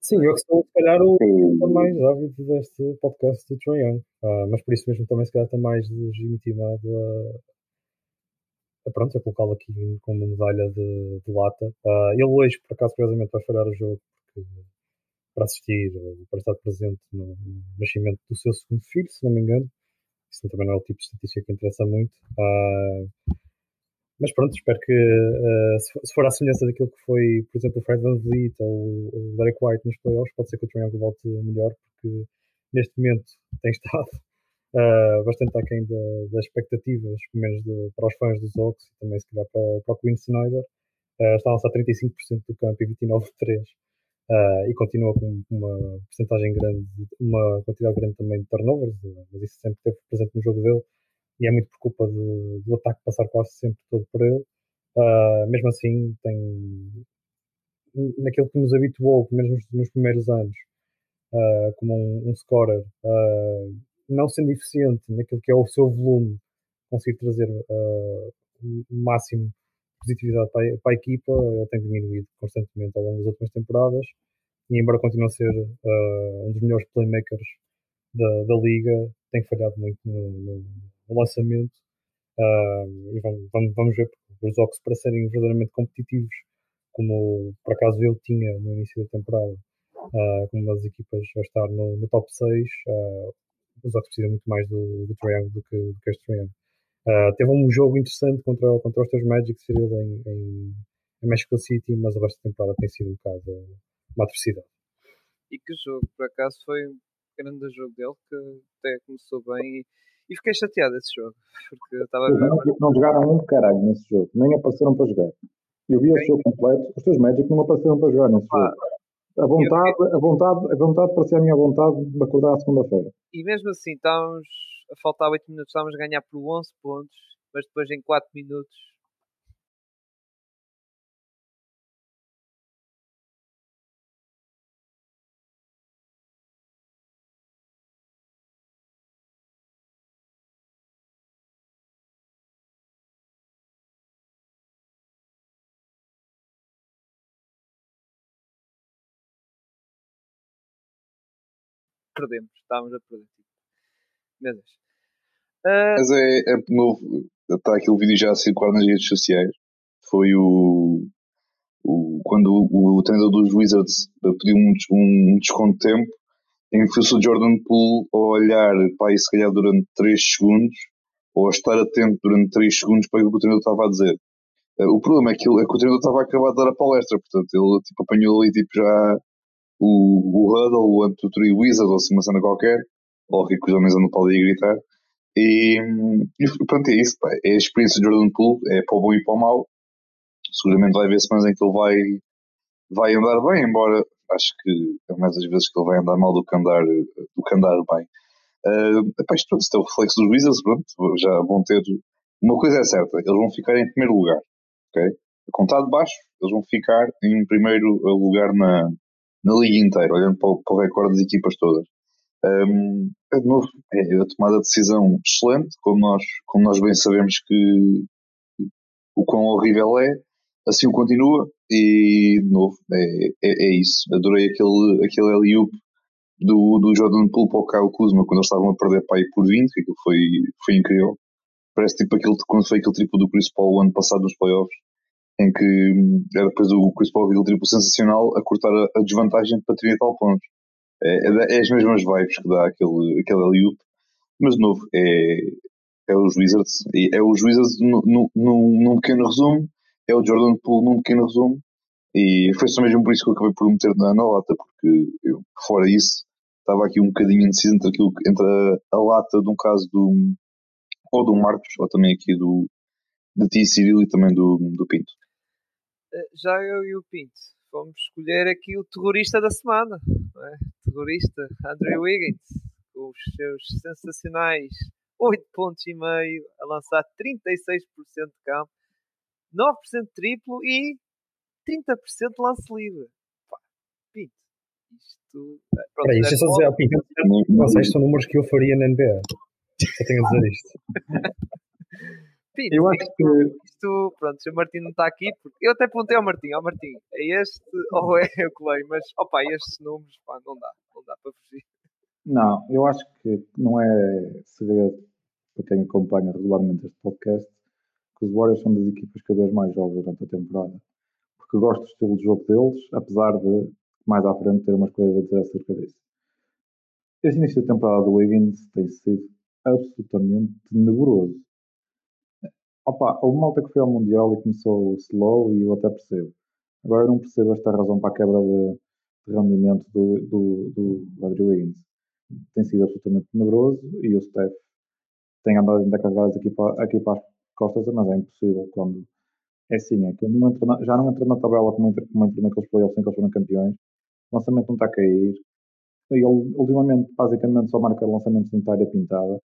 Sim, eu que sou, se calhar, o mais ávido deste podcast do Trae Young. Ah, mas por isso mesmo também, se calhar, estou mais legitimado a, a, pronto, a colocá-lo aqui com uma medalha de, de lata. Ah, ele hoje, por acaso, curiosamente, vai falhar o jogo porque, para assistir ou para estar presente no, no, nascimento do seu segundo filho, se não me engano. Isso também não é o tipo de estatística que interessa muito. Ah, mas pronto, espero que uh, se, for à semelhança daquilo que foi, por exemplo, o Fred Van Vliet ou o Derek White nos playoffs, pode ser que o Triangle volte melhor, porque neste momento tem estado uh, bastante aquém da, das expectativas, pelo menos de, para os fãs dos Oaks e também se calhar para o, para o Queen Snyder. Uh, está a lançar 35% do campo e 29% de 3. Uh, e continua com uma porcentagem grande, uma quantidade grande também de turnovers, mas isso sempre esteve presente no jogo dele e é muito por culpa de, do ataque passar quase sempre todo por ele. Uh, mesmo assim, tem naquilo que nos habituou, menos nos, primeiros anos, uh, como um, um scorer, uh, não sendo eficiente naquilo que é o seu volume, conseguir trazer o máximo positividade para a, para a, equipa, ele tem diminuído constantemente ao longo das últimas temporadas. e embora continue a ser um dos melhores playmakers da, da liga, tem falhado muito no, no, no lançamento. Uh, e vamos, vamos, vamos ver, os Ox para serem verdadeiramente competitivos, como por acaso eu tinha no início da temporada, uh, como das equipas a estar no, no top 6, uh, os Ox precisam muito mais do, do do que, do que este Triangle. Uh, teve um jogo interessante contra, contra os teus Magic Series em, em, em Mexico City, mas o resto da temporada tem sido um bocado uma atrocidade.
E que jogo, por acaso, foi um grande jogo dele que até começou bem e, e fiquei chateado esse jogo, porque estava a
ver. Não, não jogaram um caralho nesse jogo, nem apareceram para jogar. Eu vi o jogo completo, os teus Magic não apareceram para jogar nesse ah, jogo. A vontade, a vontade, a vontade parecia a minha vontade de acordar à segunda-feira.
E mesmo assim, estávamos a faltar 8 minutos, estávamos a ganhar por 11 pontos, mas depois em 4 minutos perdemos, estávamos a perder. Meu Deus.
Uh... Mas é, é novo, está aquele vídeo já a circular nas redes sociais. Foi o, o quando o, o treinador dos Wizards pediu um, um, desconto de tempo em que o Jordan Poole a olhar para aí se calhar durante 3 segundos ou a estar atento durante 3 segundos para o que o treinador estava a dizer. Uh, o problema é que, ele, é que o treinador estava a acabar de dar a palestra, portanto ele tipo, apanhou ali tipo, já o, o Huddle, o Antutory Wizard, ou assim uma cena qualquer, ou que os homens andam para ali a gritar. E, e pronto, é isso. Pá. É a experiência de Jordan Poole, é para o bom e para o mau. Seguramente vai haver semanas em que ele vai, vai andar bem, embora acho que é mais as vezes que ele vai andar mal do que andar, do que andar bem. Uh, epá, isto, pronto, isto é o reflexo dos Wizards, pronto, já vão ter. Uma coisa é certa, eles vão ficar em primeiro lugar, ok? A de baixo, eles vão ficar em primeiro lugar na, na liga inteira, olhando para o, para o recorde das equipas todas. Um, de novo, é a tomada de decisão excelente, como nós, como nós bem sabemos que o quão horrível é, assim o continua e de novo, é, é, é isso. Adorei aquele, aquele alley do, do Jordan Poole para o Kyle Kuzma quando eles estavam a perder para aí por 20, que foi, foi incrível. Parece tipo aquele, quando foi aquele triplo do Chris Paul o ano passado nos playoffs, em que hum, era depois o Chris Paul aquele triplo sensacional a cortar a, desvantagem para 30 tal pontos. É, é, é, as mesmas vibes que dá aquele, aquele alley mas de novo, é, é os Wizards, é os Wizards num, num pequeno resumo, é o Jordan Poole num pequeno resumo, e foi só mesmo por isso que eu acabei por meter na, na lata, porque eu, fora isso, estava aqui um bocadinho indeciso entre, aquilo, entre a, a, lata de um caso do ou do Marcos, ou também aqui do de ti, Cyril, e também do, do Pinto.
Eh, já eu e o Pinto vamos escolher aqui o terrorista da semana, é? terrorista Andrew Wiggins, com os seus sensacionais 8 pontos e meio, a lançar 36% de campo, 9% triplo e 30% lance livre. Pá, Pinto, isto.
Eh, pronto, Peraí, deixa eu só dizer ao Pinto, sei, são números que eu faria na NBA. Só tenho a dizer isto.
Pinto, eu acho que isto, pronto, se o Martim não está aqui, porque eu até perguntei ao Martim, ao Martim, é este ou é o que leio? Mas, opa, estes números, pá, não dá, não dá para fugir.
Não, eu acho que não é segredo para quem acompanha regularmente este podcast que os Warriors são das equipas que eu vejo mais jogos durante a temporada. Porque gosto do estilo de jogo deles, apesar de mais à frente ter umas coisas a dizer acerca disso. Este início da temporada do Wiggins tem sido absolutamente tenebroso. Opa, houve malta que foi ao Mundial e começou slow e eu até percebo. Agora eu não percebo esta razão para a quebra de, de rendimento do, do, do Wiggins. Tem sido absolutamente tenebroso e o Steph tem andado ainda a carregar aqui para, aqui para as costas, mas é impossível quando é assim, é que não na, já não entra na tabela como entra, como entra naqueles playoffs em que eles foram campeões, o lançamento não está a cair, ele ultimamente basicamente só marca lançamentos de área pintada,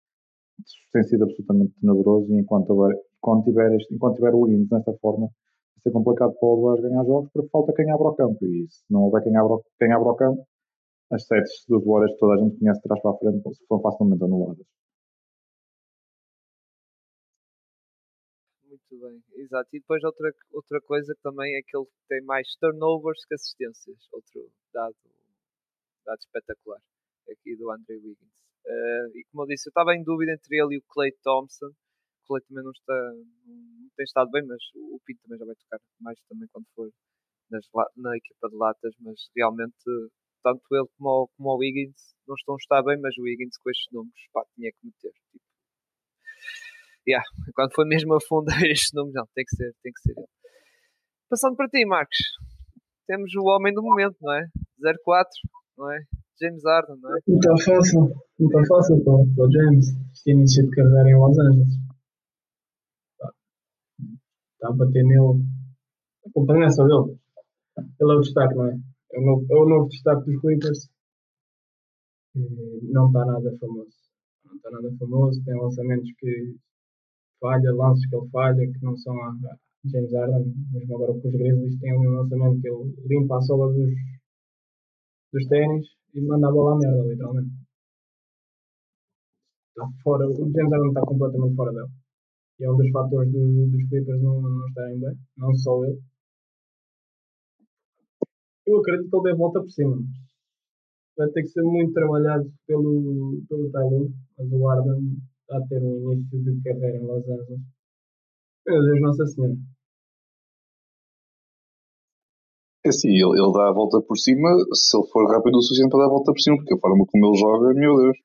tem sido absolutamente tenebroso e enquanto houver, quando tiver, enquanto tiver o Wiggins nesta forma, vai ser complicado para o Alvarez ganhar jogos porque falta quem abra o campo. E se não houver quem abra, quem abra o campo, as sets dos Warriors que toda a gente conhece de trás para a frente são facilmente anuladas.
Muito bem, exato. E depois outra, outra coisa também é que ele tem mais turnovers que assistências. Outro dado, dado espetacular aqui do André Wiggins. Uh, e como eu disse, eu estava em dúvida entre ele e o Clay Thompson. O Clay também não, está, não tem estado bem, mas o Pinto também já vai tocar mais também quando for nas, na equipa de latas. Mas realmente, tanto ele como o, como o Wiggins não estão a estar bem, mas o Wiggins com estes números pá, tinha que meter. Tipo, yeah, quando foi mesmo a fundo estes números, não, tem que ser, tem que ser ele. Passando para ti, Marcos, temos o homem do momento, não é? 04, não é? James Harden, não é?
Não está fácil, não está fácil para, o James, este início de carreira em Los Angeles. Está a bater nele. A culpa não é só dele. Ele é o destaque, não é? É o novo, é o novo destaque dos Clippers. Não está nada famoso. Não está nada famoso. Tem lançamentos que falha, lances que ele falha, que não são a James Harden, mesmo agora com os Grizzlies tem um lançamento que ele limpa a sola dos, dos ténis e manda a bola à merda, literalmente. Está fora, o James Harden está completamente fora dele. E é um dos fatores do, dos Clippers não, não estarem bem, não só ele. Eu acredito que ele dê volta por cima. Vai ter que ser muito trabalhado pelo, pelo Tyler, mas o Harden a ter um início de carreira em Los Angeles. Meu Deus, Nossa Senhora.
É assim, ele, ele dá a volta por cima se ele for rápido o suficiente para dar a volta por cima, porque a forma como ele joga, meu Deus.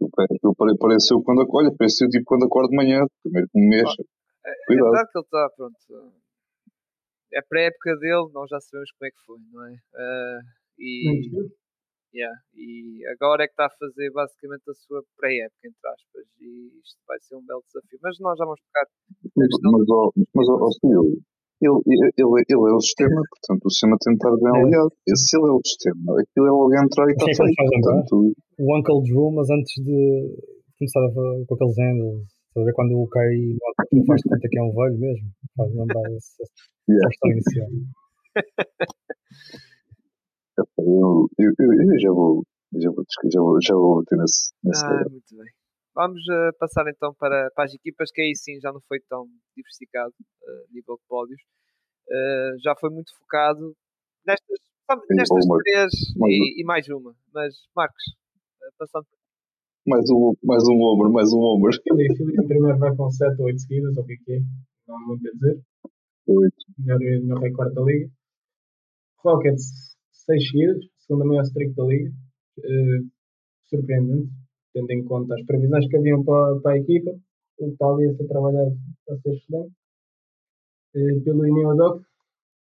Ele pareceu quando olha, pareceu tipo quando acordo de manhã, primeiro que me mexa.
É, é verdade que ele está, pronto. É pré-época dele, nós já sabemos como é que foi, não é? Uh, e, Yeah. E agora é que está a fazer basicamente a sua pré-época, entre aspas, e isto vai ser um belo desafio. Mas nós já vamos tocar
questão. Mas, ó, mas, ó, ele, ele, ele, é o sistema, portanto o sistema tem de estar bem aliado. É. Se ele é o sistema, aquilo é alguém entrar e está feito. Portanto...
O Uncle Drew, mas antes de começar a, com aqueles handles, a ver quando o Kyrie faz de conta que é um velho mesmo, faz lembrar essa yeah. questão inicial.
Eu, eu, eu, já vou já vou, já vou, já vou bater nesse, nesse
ah, muito bem. Vamos uh, passar então para, para as equipas, que aí sim já não foi tão diversificado a uh, nível de pódios. Uh, já foi muito focado nestas, nestas três e, e, mais uma. Mas, Marcos, uh, passando
mais um, mais um ombro, mais um ombro.
Filipe, primeiro vai com 7 ou 8 seguidas, ou o que é que é? Não há muito a dizer.
8.
Melhor, melhor recorde da liga. Rockets seis seguidas, segunda maior streak da liga. Uh, surpreendente, tendo em conta as previsões que haviam para, para a equipa. O que está ali a ser trabalhado a ser excelente. Uh, pelo Ineo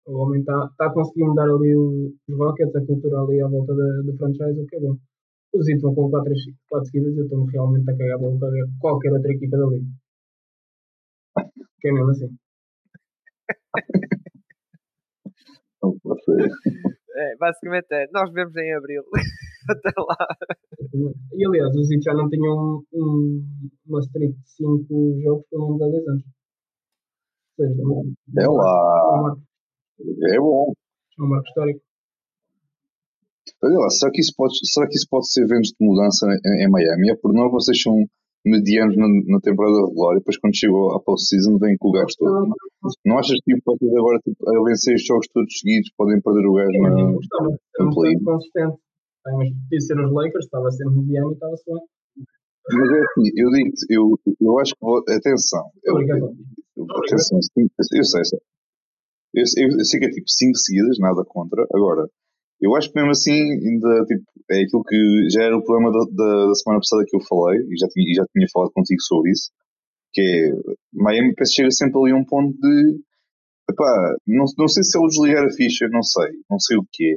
o homem está, está a conseguir mudar ali o, os Rockets, a cultura ali à volta da, do franchise, o que é bom. Os Heat vão com 4 seguidas e eu estou realmente a cagar para qualquer, qualquer outra equipa da liga. Que é mesmo assim.
Não ser.
É, basicamente é, nós vemos em abril. Até lá.
E aliás, os Heat já não tinham um, uma streak de 5 jogos pelo menos há 10 anos. Ou seja,
é, é lá. É bom.
É um marco histórico.
Olha lá, será que isso pode, será que isso pode ser ventos de mudança em, em Miami? É por nós vocês são medianos na, na temporada regular e depois quando chegou a post-season vem com o gajo todo. Não achas que tipo, vocês agora tipo, a vencer os jogos todos seguidos podem perder o gajo na,
no play? consistente. Mas podia ser os Lakers, estava sempre mediano e estava só.
Mas é assim, eu digo eu, eu acho que vou, atenção, eu, eu, atenção, eu sei, eu, eu, eu sei que é tipo 5 seguidas, nada contra. Agora, eu acho que mesmo assim, ainda, tipo, é aquilo que já era o problema da, da, da semana passada que eu falei, e já tinha, já tinha falado contigo sobre isso, que é, Miami parece chega sempre ali a um ponto de, epá, não, não sei se é o desligar a ficha, não sei, não sei o que é,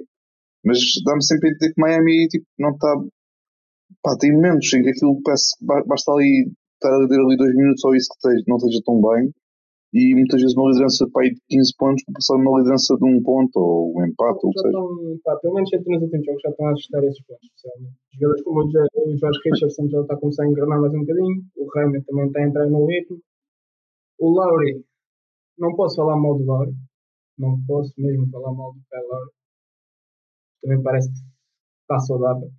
mas dá-me sempre a entender que Miami, tipo, não está, pá, tem momentos em que aquilo parece, basta ali estar a ler ali dois minutos ou isso que esteja, não esteja tão bem, e muitas vezes uma liderança de, de 15 pontos para passar uma liderança de um ponto ou um empate ou o que seja.
Estão, pá, pelo menos entre nos últimos jogos já estão a ajustar esses pontos, especialmente. Jogadores como o, Jorge Richardson já está a começar a engrenar mais um bocadinho, o Raymond também está a entrar no ritmo. O Lowry, não posso falar mal do Lowry, não posso mesmo falar mal do Kyle Lowry. Também parece que está saudável.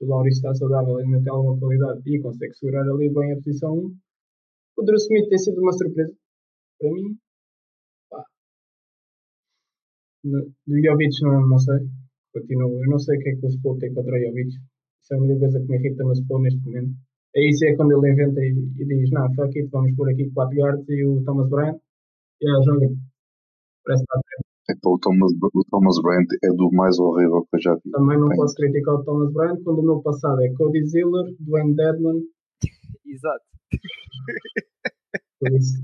O Lowry está saudável, ainda tem alguma qualidade e consegue segurar ali bem a posição 1. O Drew Smith tem sido uma surpresa para mim, pá, do Jovic não, não sei. Continuo, eu não sei o que é que o Spol tem contra o Jovic. Isso é a única coisa que me irrita no Spol neste momento. É isso é quando ele inventa e, e diz, não, fuck it, vamos pôr aqui quatro guards e o Thomas Bryant. E yeah, joga. Parece que está
Epá, o Thomas, o Thomas Bryant é do mais horrível que eu já vi.
Também não Bem. posso criticar o Thomas Bryant quando o meu passado é Cody Ziller, Dwayne Deadman.
Exato.
Por isso.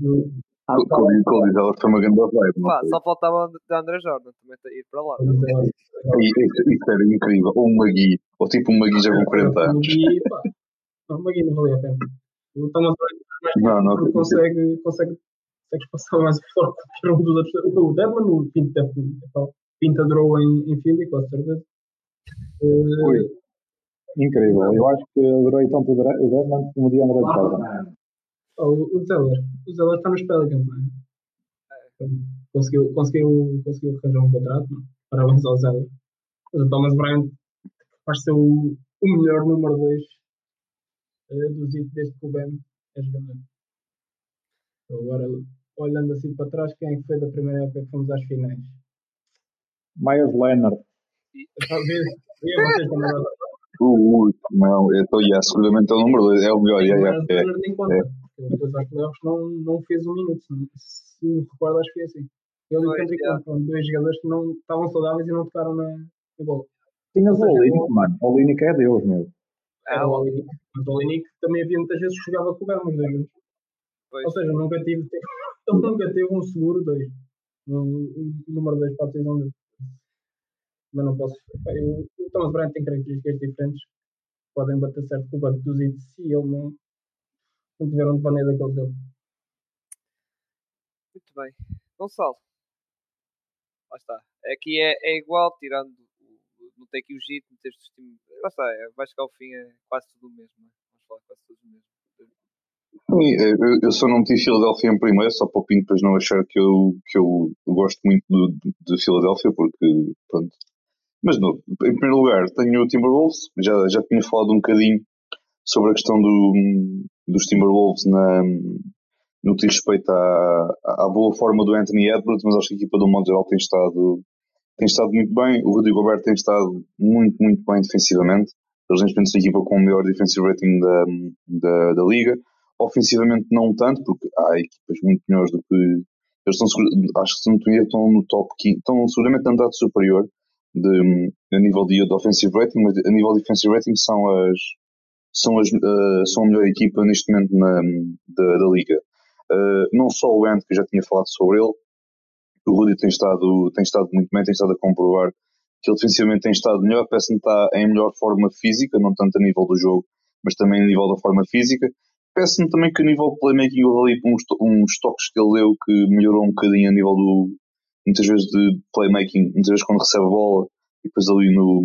Ah, o Cody, Cody Ziller foi uma grande vibe.
Pá, só faltava de André Jordan também ir para lá.
Isso, isso era incrível. Ou um Magui, ou tipo um Magui já com 40 anos.
Magui, pá. Não, o Magui não valia a pena. O Thomas Bryant não, não, consegue, consegue consegues passar mais forte que um dos outros. O Deadman, o Pinto deve Pinto adorou em, em Philly, com certeza.
Uh, Incrível. Eu acho que adorei tanto o Deadman como o de André
Jordan. Oh, o Zeller. O Zeller está nos Pelicans, não é? Conseguiu, conseguiu, conseguiu arranjar um contrato, não? parabéns ao Zeller. Mas o Thomas Bryant vai ser o, o melhor número 2 uh, eh, do Zito desde que o Ben é jogador. Agora olhando assim para trás, quem é que foi da primeira época que fomos às finais?
Myers Leonard.
Talvez. vocês também
Uh, não, então, yeah, seguramente é o número 2, é o melhor. Yeah, yeah,
é, nem conta. É. Depois às playoffs não, não fez um minuto, se, me recordo, acho que foi assim. Ele e o Kendrick yeah. foram dois jogadores que não estavam saudáveis e não tocaram na, na bola.
Tinhas o Olinick, mano. O Olinick é Deus, meu.
É, o Olinick. Mas o Olinick também havia muitas vezes que jogava com o Bama, os dois. Ou seja, nunca tive ele nunca teve um seguro 2. Um, número 2 pode ser um Mas não posso. O Thomas Bryant tem características diferentes. Podem bater certo com o banco dos hits se ele não, não tiver um devaneio daquele dele.
Muito bem. Gonçalo. Lá está. Aqui é, é igual, tirando. Não tem aqui o JIT, não tens o time. Lá está, é, vai chegar ao fim, é quase tudo o mesmo. É? Vamos falar quase tudo o mesmo.
Eu, só não meti Filadélfia em primeiro, só para o Pinto depois não achar que eu, que eu gosto muito de, de Filadélfia, porque pronto. Mas não, em primeiro lugar tenho o Timberwolves, já, já tinha falado um bocadinho sobre a questão do, dos Timberwolves na, no que diz respeito à, à boa forma do Anthony Edwards, mas acho que a equipa do modo geral tem estado, tem estado muito bem. O Rudy Gobert tem estado muito, muito bem defensivamente. Eles neste são a equipa com o melhor defensive rating da, da, da liga. Ofensivamente não tanto, porque há equipas muito melhores do que. Eles estão, acho que se não estão no top 15, estão seguramente no dado superior de, a nível de, de offensive rating, mas a nível de defensive rating são as, são, as, uh, são a melhor equipa neste momento na, da, da liga. Uh, não só o Ant, que eu já tinha falado sobre ele, o Rudy tem estado, tem estado muito bem, tem estado a comprovar que ele defensivamente tem estado melhor, parece-me estar em melhor forma física, não tanto a nível do jogo, mas também a nível da forma física. Parece-me também que a nível de playmaking houve ali uns, uns toques que ele deu que melhorou um bocadinho a nível do. muitas vezes de playmaking, muitas vezes quando recebe a bola e depois ali no,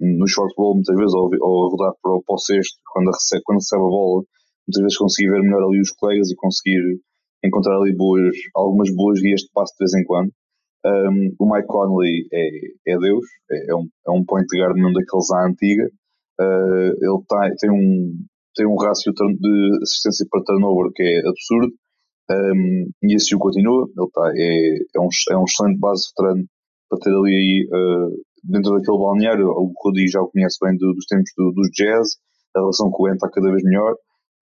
no short roll, muitas vezes ao, ao rodar para, para o sexto, quando recebe, quando recebe a bola, muitas vezes conseguir ver melhor ali os colegas e conseguir encontrar ali boas, algumas boas guias de passo de vez em quando. Um, o Mike Conley é, é Deus, é, é, um, é um point guard mesmo daqueles à antiga. Uh, ele tá, tem um, tem um rácio de assistência para turnover que é absurdo um, e esse o continua. Ele tá, é, é, um, é um excelente base veterano para ter ali uh, dentro daquele balneário. O Rodi já o conhece bem do, dos tempos do, dos jazz, a relação com o Ent está cada vez melhor.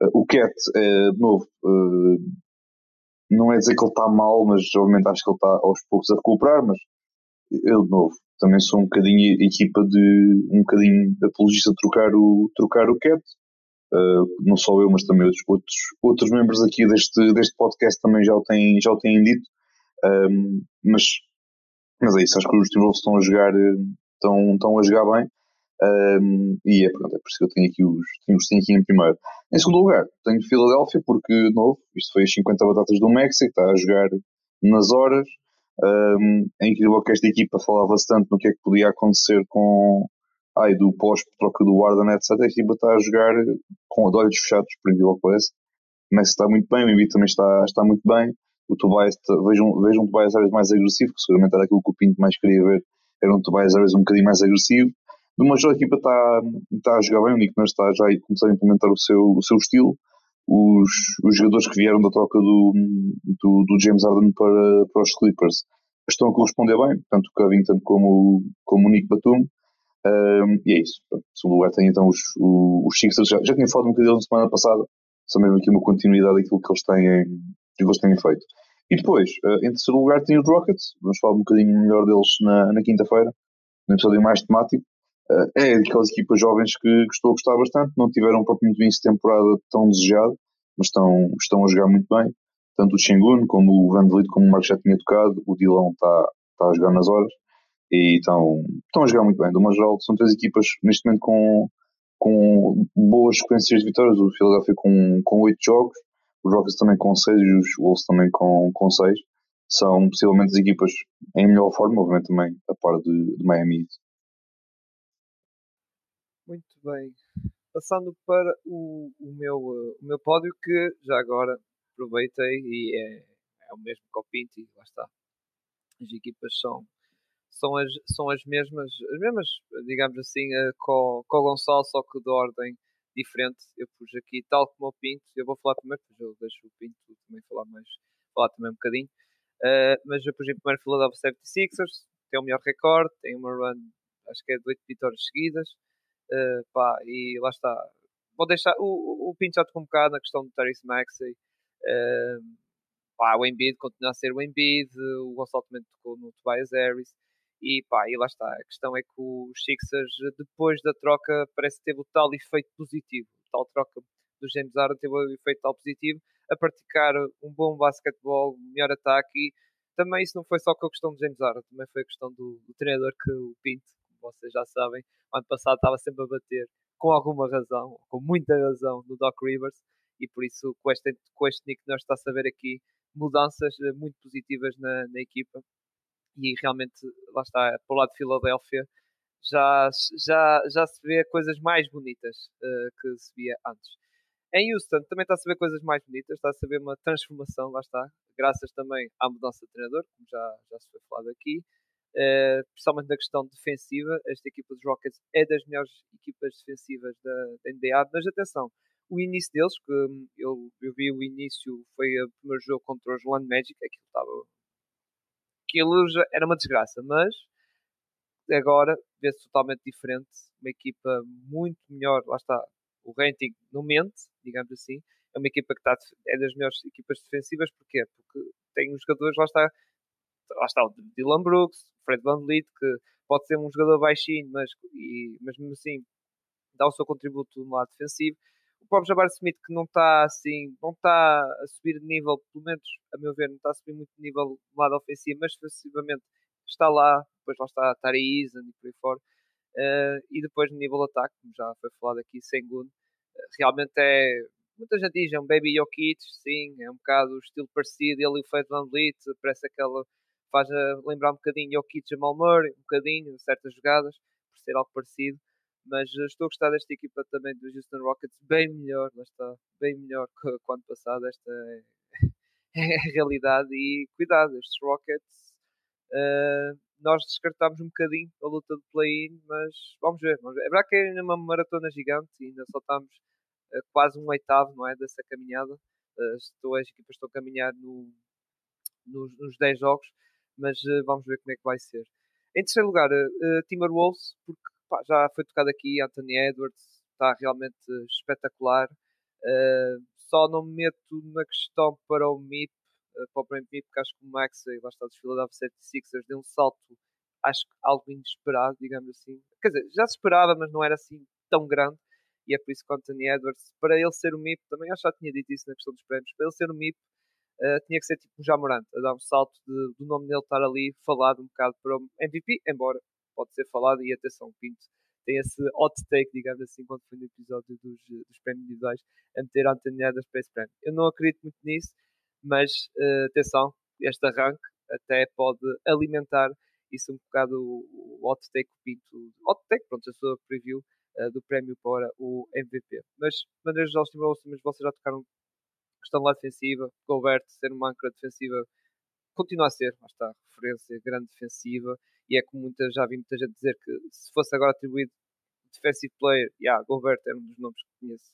Uh, o Cat, é, de novo, uh, não é dizer que ele está mal, mas obviamente acho que ele está aos poucos a recuperar. Mas eu, de novo, também sou um bocadinho equipa de um bocadinho apologista de trocar o, trocar o Cat. Uh, não só eu, mas também outros, outros, outros membros aqui deste, deste podcast também já o têm, já o têm dito. Um, mas, mas é isso, acho que os Timberwolves estão a jogar, estão, estão a jogar bem. Um, e é, pronto, é por isso que eu tenho aqui os, tenho, os tenho aqui em primeiro. Em segundo lugar, tenho Filadélfia, porque, de novo, isto foi as 50 batatas do México, está a jogar nas horas. Um, é incrível que esta equipa falava-se tanto no que é que podia acontecer com, ai, do pós-troca do Warden, etc. A equipa está a jogar com olhos fechados, por incrível que parece. O Messi está muito bem, o Embiid também está, está muito bem. O Tobias, vejam, vejam um Tobias Harris mais agressivo, que seguramente era aquilo que o Pinto mais queria ver, era um Tobias Harris um bocadinho mais agressivo. De uma a equipa está, está a jogar bem, o Nick Nurse está já a começar a implementar o seu, o seu estilo. os, os jogadores que vieram da troca do, do, do James Harden para, para os Clippers estão a corresponder bem, tanto o Covington como, como o Nick Batum. Um, e é isso. O segundo lugar tem então os, os Sixers. Já, já tinha falado um bocadinho na semana passada, só mesmo aqui uma continuidade daquilo que eles têm, que eles têm feito. E depois, uh, em terceiro lugar, tem os Rockets. Vamos falar um bocadinho melhor deles na, na quinta-feira, num episódio mais temático. Uh, é daquelas equipas jovens que, que, estou a gostar bastante. Não tiveram propriamente início de temporada tão desejado, mas estão, estão a jogar muito bem. Tanto o Shengun, como o Van como o Marcos já tinha tocado. O Dilão está, está a jogar nas horas. E estão, estão a jogar muito bem. Uma geral, são três equipas neste momento com, com boas sequências de vitórias. O Philadelphia com, com 8 jogos, os Rockets também com 6 e os Wolves também com, com 6. São possivelmente as equipas em melhor forma, obviamente também a par de, de Miami.
Muito bem. Passando para o, o, meu, o meu pódio, que já agora aproveitei e é, é o mesmo que o Pinto, e lá está. As equipas são são as, são as mesmas, as mesmas, digamos assim, uh, com, o Gonçalo, só que de ordem diferente. Eu pus aqui, tal como o Pinto, eu vou falar primeiro, depois eu deixo o Pinto também falar mais, falar também um bocadinho. Uh, mas eu pus em primeiro Philadelphia 76ers, tem o melhor recorde, tem uma run, acho que é de 8 vitórias seguidas. Uh, pá, e lá está. Vou deixar, o, o Pinto já tocou um bocado na questão do Terry Maxey. Uh, o Embiid continua a ser o Embiid, o Gonçalo também tocou no Tobias Harris. E pá, e lá está. A questão é que os Sixers, depois da troca, parece teve o tal efeito positivo. Tal troca do James Harden teve o efeito tal positivo a praticar um bom basquetebol, melhor ataque. E também isso não foi só com a questão do James Harden, também foi a questão do, do treinador que o Pinto, como vocês já sabem, ano passado estava sempre a bater com alguma razão, com muita razão, no Doc Rivers. E por isso, com este, com este Nick, nós está a saber aqui mudanças eh, muito positivas na, na equipa e realmente, lá está, para o lado de Filadélfia, já, já, já se vê coisas mais bonitas uh, que se via antes. Em Houston também está a se ver coisas mais bonitas, está a se ver uma transformação, lá está, graças também à mudança de treinador, como já, já se foi falado aqui, uh, principalmente na questão defensiva. Esta equipa dos Rockets é das melhores equipas defensivas da, da NBA, mas atenção, o início deles, que hum, eu, eu vi o início, foi o primeiro jogo contra os Orlando Magic, aquilo estava aquilo já era uma desgraça, mas agora vê-se totalmente diferente. Uma equipa muito melhor, lá está, o rating não mente, digamos assim. É uma equipa que está, é das melhores equipas defensivas, porquê? Porque tem uns jogadores, lá está, lá está o Dylan Brooks, Fred Van Vliet, que pode ser um jogador baixinho, mas, e, mas mesmo assim dá o seu contributo no lado defensivo o próprio Jabbar Smith que não está assim, não está a subir de nível, pelo menos a meu ver, não está a subir muito de nível do lado ofensivo, mas defensivamente está lá, depois lá está Tari Eason e por aí fora. Uh, e depois no nível de ataque, como já foi falado aqui, sem Gun, uh, realmente é. Muita gente diz, é um Baby Jokic, sim, é um bocado o estilo parecido, ele e o Fred Van Vliet, parece aquela. faz a, lembrar um bocadinho Jokic e Jamal Murray, um bocadinho, certas jogadas, por ser algo parecido mas eh, estou a gostar desta equipa também dos Houston Rockets, bem melhor, lá está, bem melhor que o ano passado, esta é, é, a realidade e cuidado, estes Rockets uh, nós descartámos um bocadinho a luta de play-in, mas vamos ver, vamos ver. É verdade que é uma maratona gigante e ainda só estamos uh, quase um oitavo, não é, dessa caminhada, uh, estou, as equipas estão a caminhar no, nos, nos 10 jogos, mas vamos ver como é que vai ser. Em terceiro lugar, uh, Timberwolves, porque pá, já foi tocado aqui, Anthony Edwards está realmente espetacular. Uh, só não me meto na questão para o MIP, uh, para o Brent MIP, porque acho que o Max, lá está dos Philadelphia 76ers, deu um salto, acho que algo inesperado, digamos assim. Quer dizer, já se esperava, mas não era assim tão grande. E é por isso que o Anthony Edwards, para ele ser o MIP, também acho que já tinha dito isso na questão dos prémios, para ele ser o MIP, uh, tinha que ser tipo um Jamorante, a dar um salto de, do nome dele estar ali falado um bocado para o MVP, embora pode ser falado. E atenção, Pinto tem esse hot take, digamos assim, quando foi no episódio dos, dos prémios individuais, a meter a António das Space Prémio. Eu não acredito muito nisso, mas uh, atenção, este arranque até pode alimentar isso um bocado o, hot take Pinto. Hot take, pronto, a sua preview uh, do prémio para o MVP. Mas, de maneira geral, mas vocês já tocaram questão lá defensiva, Gobert ser uma âncora defensiva continua a ser, lá está, referência grande defensiva e é como muita, já vi muita gente dizer que se fosse agora atribuído Defensive Player, yeah, Gobert é um dos nomes que conheço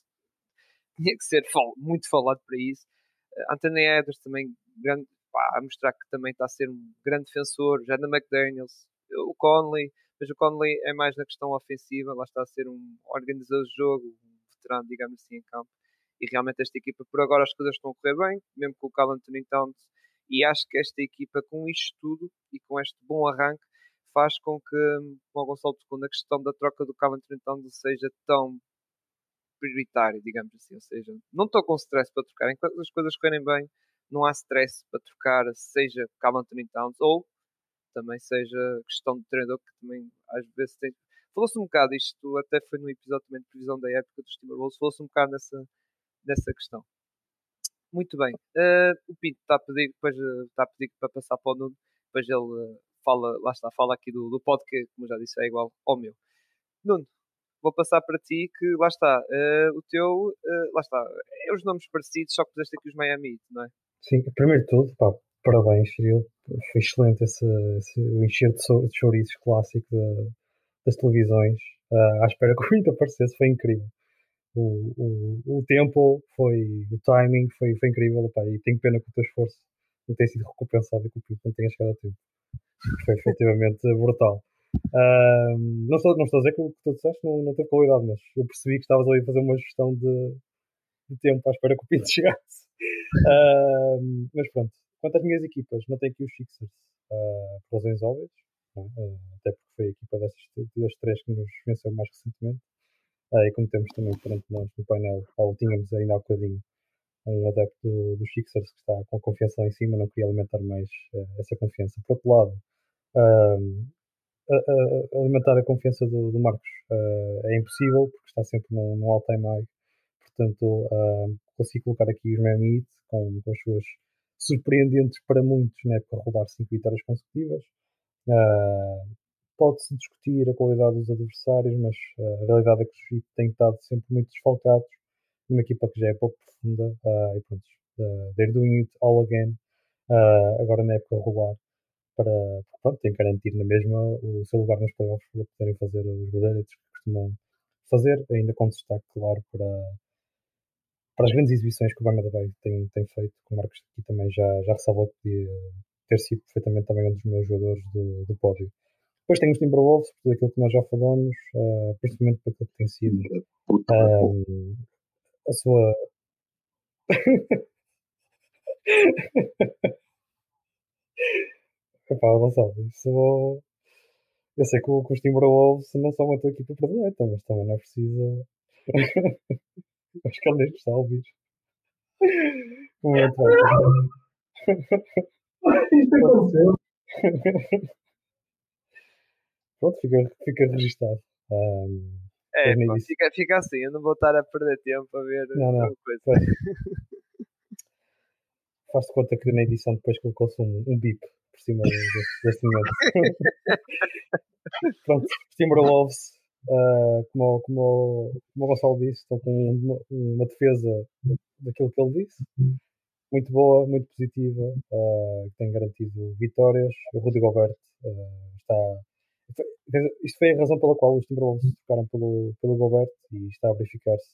tinha que ser fal muito falado para isso. Uh, Anthony Edwards também grande, pá, a mostrar que também está a ser um grande defensor. Já na McDaniels, o Conley, mas o Conley é mais na questão ofensiva, lá está a ser um organizador de jogo, um veterano, digamos assim, em campo. E realmente esta equipa, por agora, as coisas estão a correr bem, mesmo com o Cal Anthony Towns. E acho que esta equipa, com isto tudo e com este bom arranque, faz com que, como o Gonçalo tocou na questão da troca do Cal Anthony Towns, seja tão prioritário, digamos assim. Ou seja, não estou com stress para trocar. Enquanto as coisas correrem bem, não há stress para trocar, seja Anthony Towns ou também seja questão de treinador, que também às vezes tem. Falou-se um bocado, isto até foi no episódio também de previsão da época dos Timberwolves, falou-se um bocado nessa, nessa questão. Muito bem. Uh, o Pinto está a pedir, depois, uh, está a pedir para passar para o Nuno, depois ele uh, fala, lá está, fala aqui do, do pod, que como já disse é igual ao meu. Nuno, vou passar para ti, que lá está, o teu, lá está, é os nomes parecidos, só que puseste aqui os Miami não é?
Sim, primeiro de tudo, pá, parabéns, Cirilo. Foi excelente esse, esse, o enxerto de chouriços clássico de, das televisões. Uh, à espera que o Heat aparecesse, foi incrível. O, o, o tempo foi, o timing foi, foi incrível, pá, e tenho pena que o teu esforço não tenha sido recompensado e que o Pinto não tenha chegado a tempo. Foi efetivamente brutal. Uh, não, estou, não estou a dizer que o que tu disseste não, não teve qualidade, mas eu percebi que estavas ali a fazer uma gestão de, de tempo à espera que o Pinto chegasse. Uh, mas pronto, quanto às minhas equipas, não tenho aqui os Sixers uh, por razões óbvias, uh, até porque foi a equipa dessas, das três que nos venceu mais recentemente. Uh, e como temos também perante nós no painel, ou tínhamos ainda há bocadinho um adepto do, dos que está com a confiança lá em cima, não queria alimentar mais uh, essa confiança. Por outro lado, uh, alimentar a confiança do, do Marcos uh, é impossível, porque está sempre num, num all-time high. Portanto, consigo colocar aqui os Miami com, com as suas surpreendentes para muitos na época rodar 5 vitórias consecutivas. Pode-se discutir a qualidade dos adversários, mas a realidade é que os Heat têm estado sempre muito desfalcados numa equipa que já é pouco profunda uh, e pronto, uh, they're doing it all again uh, agora na época rolar para, pronto, tem que garantir na mesma o seu lugar nos playoffs para poderem fazer os verdadeiros que costumam fazer, ainda com destaque claro para, para as grandes exibições que o Bama da Bay tem, tem feito, que o Marcos aqui também já, já ressalvou que podia ter sido perfeitamente também um dos meus jogadores do, do pódio. Depois tem os Timberwolves, por tudo aquilo que nós já falamos, uh, principalmente por aquilo que tem sido um, a sua. Epá, Gonçalo, isso. Eu sei que, que os Timberwolves não são uma equipa predileta, mas também não é preciso. Acho que ele nem está a ouvir. Muito bem.
Isto aconteceu.
Pronto, fica, fica registado. Um,
é, fica, fica assim, eu não vou estar a perder tempo a ver
não, não, coisa. Faz-te conta que na edição depois colocou-se um, um bip por cima deste, momento. Pronto, Timberwolves, uh, como, como, como o Gonçalo disse, estão com uma, uma, defesa daquilo que ele disse. Muito boa, muito positiva, uh, tem garantido vitórias. O Rudy Gobert uh, está isto foi a razão pela qual os Timberwolves trocaram pelo, pelo Gobert e está a verificar-se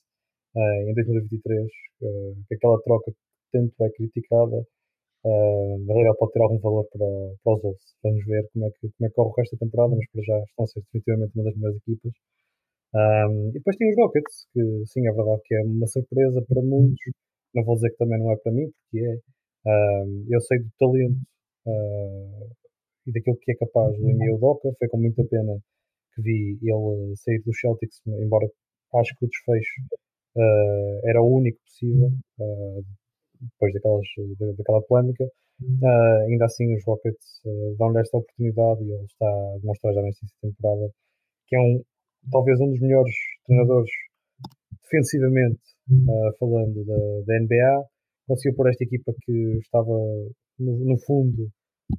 uh, em 2023 uh, eh, que aquela troca que tanto é criticada uh, na realidade pode ter algum valor para, para os Wolves. Vamos ver como é, que, como é que corre o resto da temporada, mas para já estão a ser definitivamente uma das melhores equipas. Um, e depois tem os Rockets, que sim, é verdade que é uma surpresa para muitos. Não vou dizer que também não é para mim, porque é. Um, eu sei do talento uh, e daquilo que é capaz do Emil Doca. Foi com muita pena que vi ele sair do Celtics, embora acho que o desfecho uh, era o único possível uh, depois daquelas, da, daquela polémica. Uh, ainda assim, os Rockets dão-lhe esta oportunidade e ele está a demonstrar já nesta temporada que é um, talvez um dos melhores treinadores defensivamente falando da, da NBA. Conseguiu pôr esta equipa que estava no, no fundo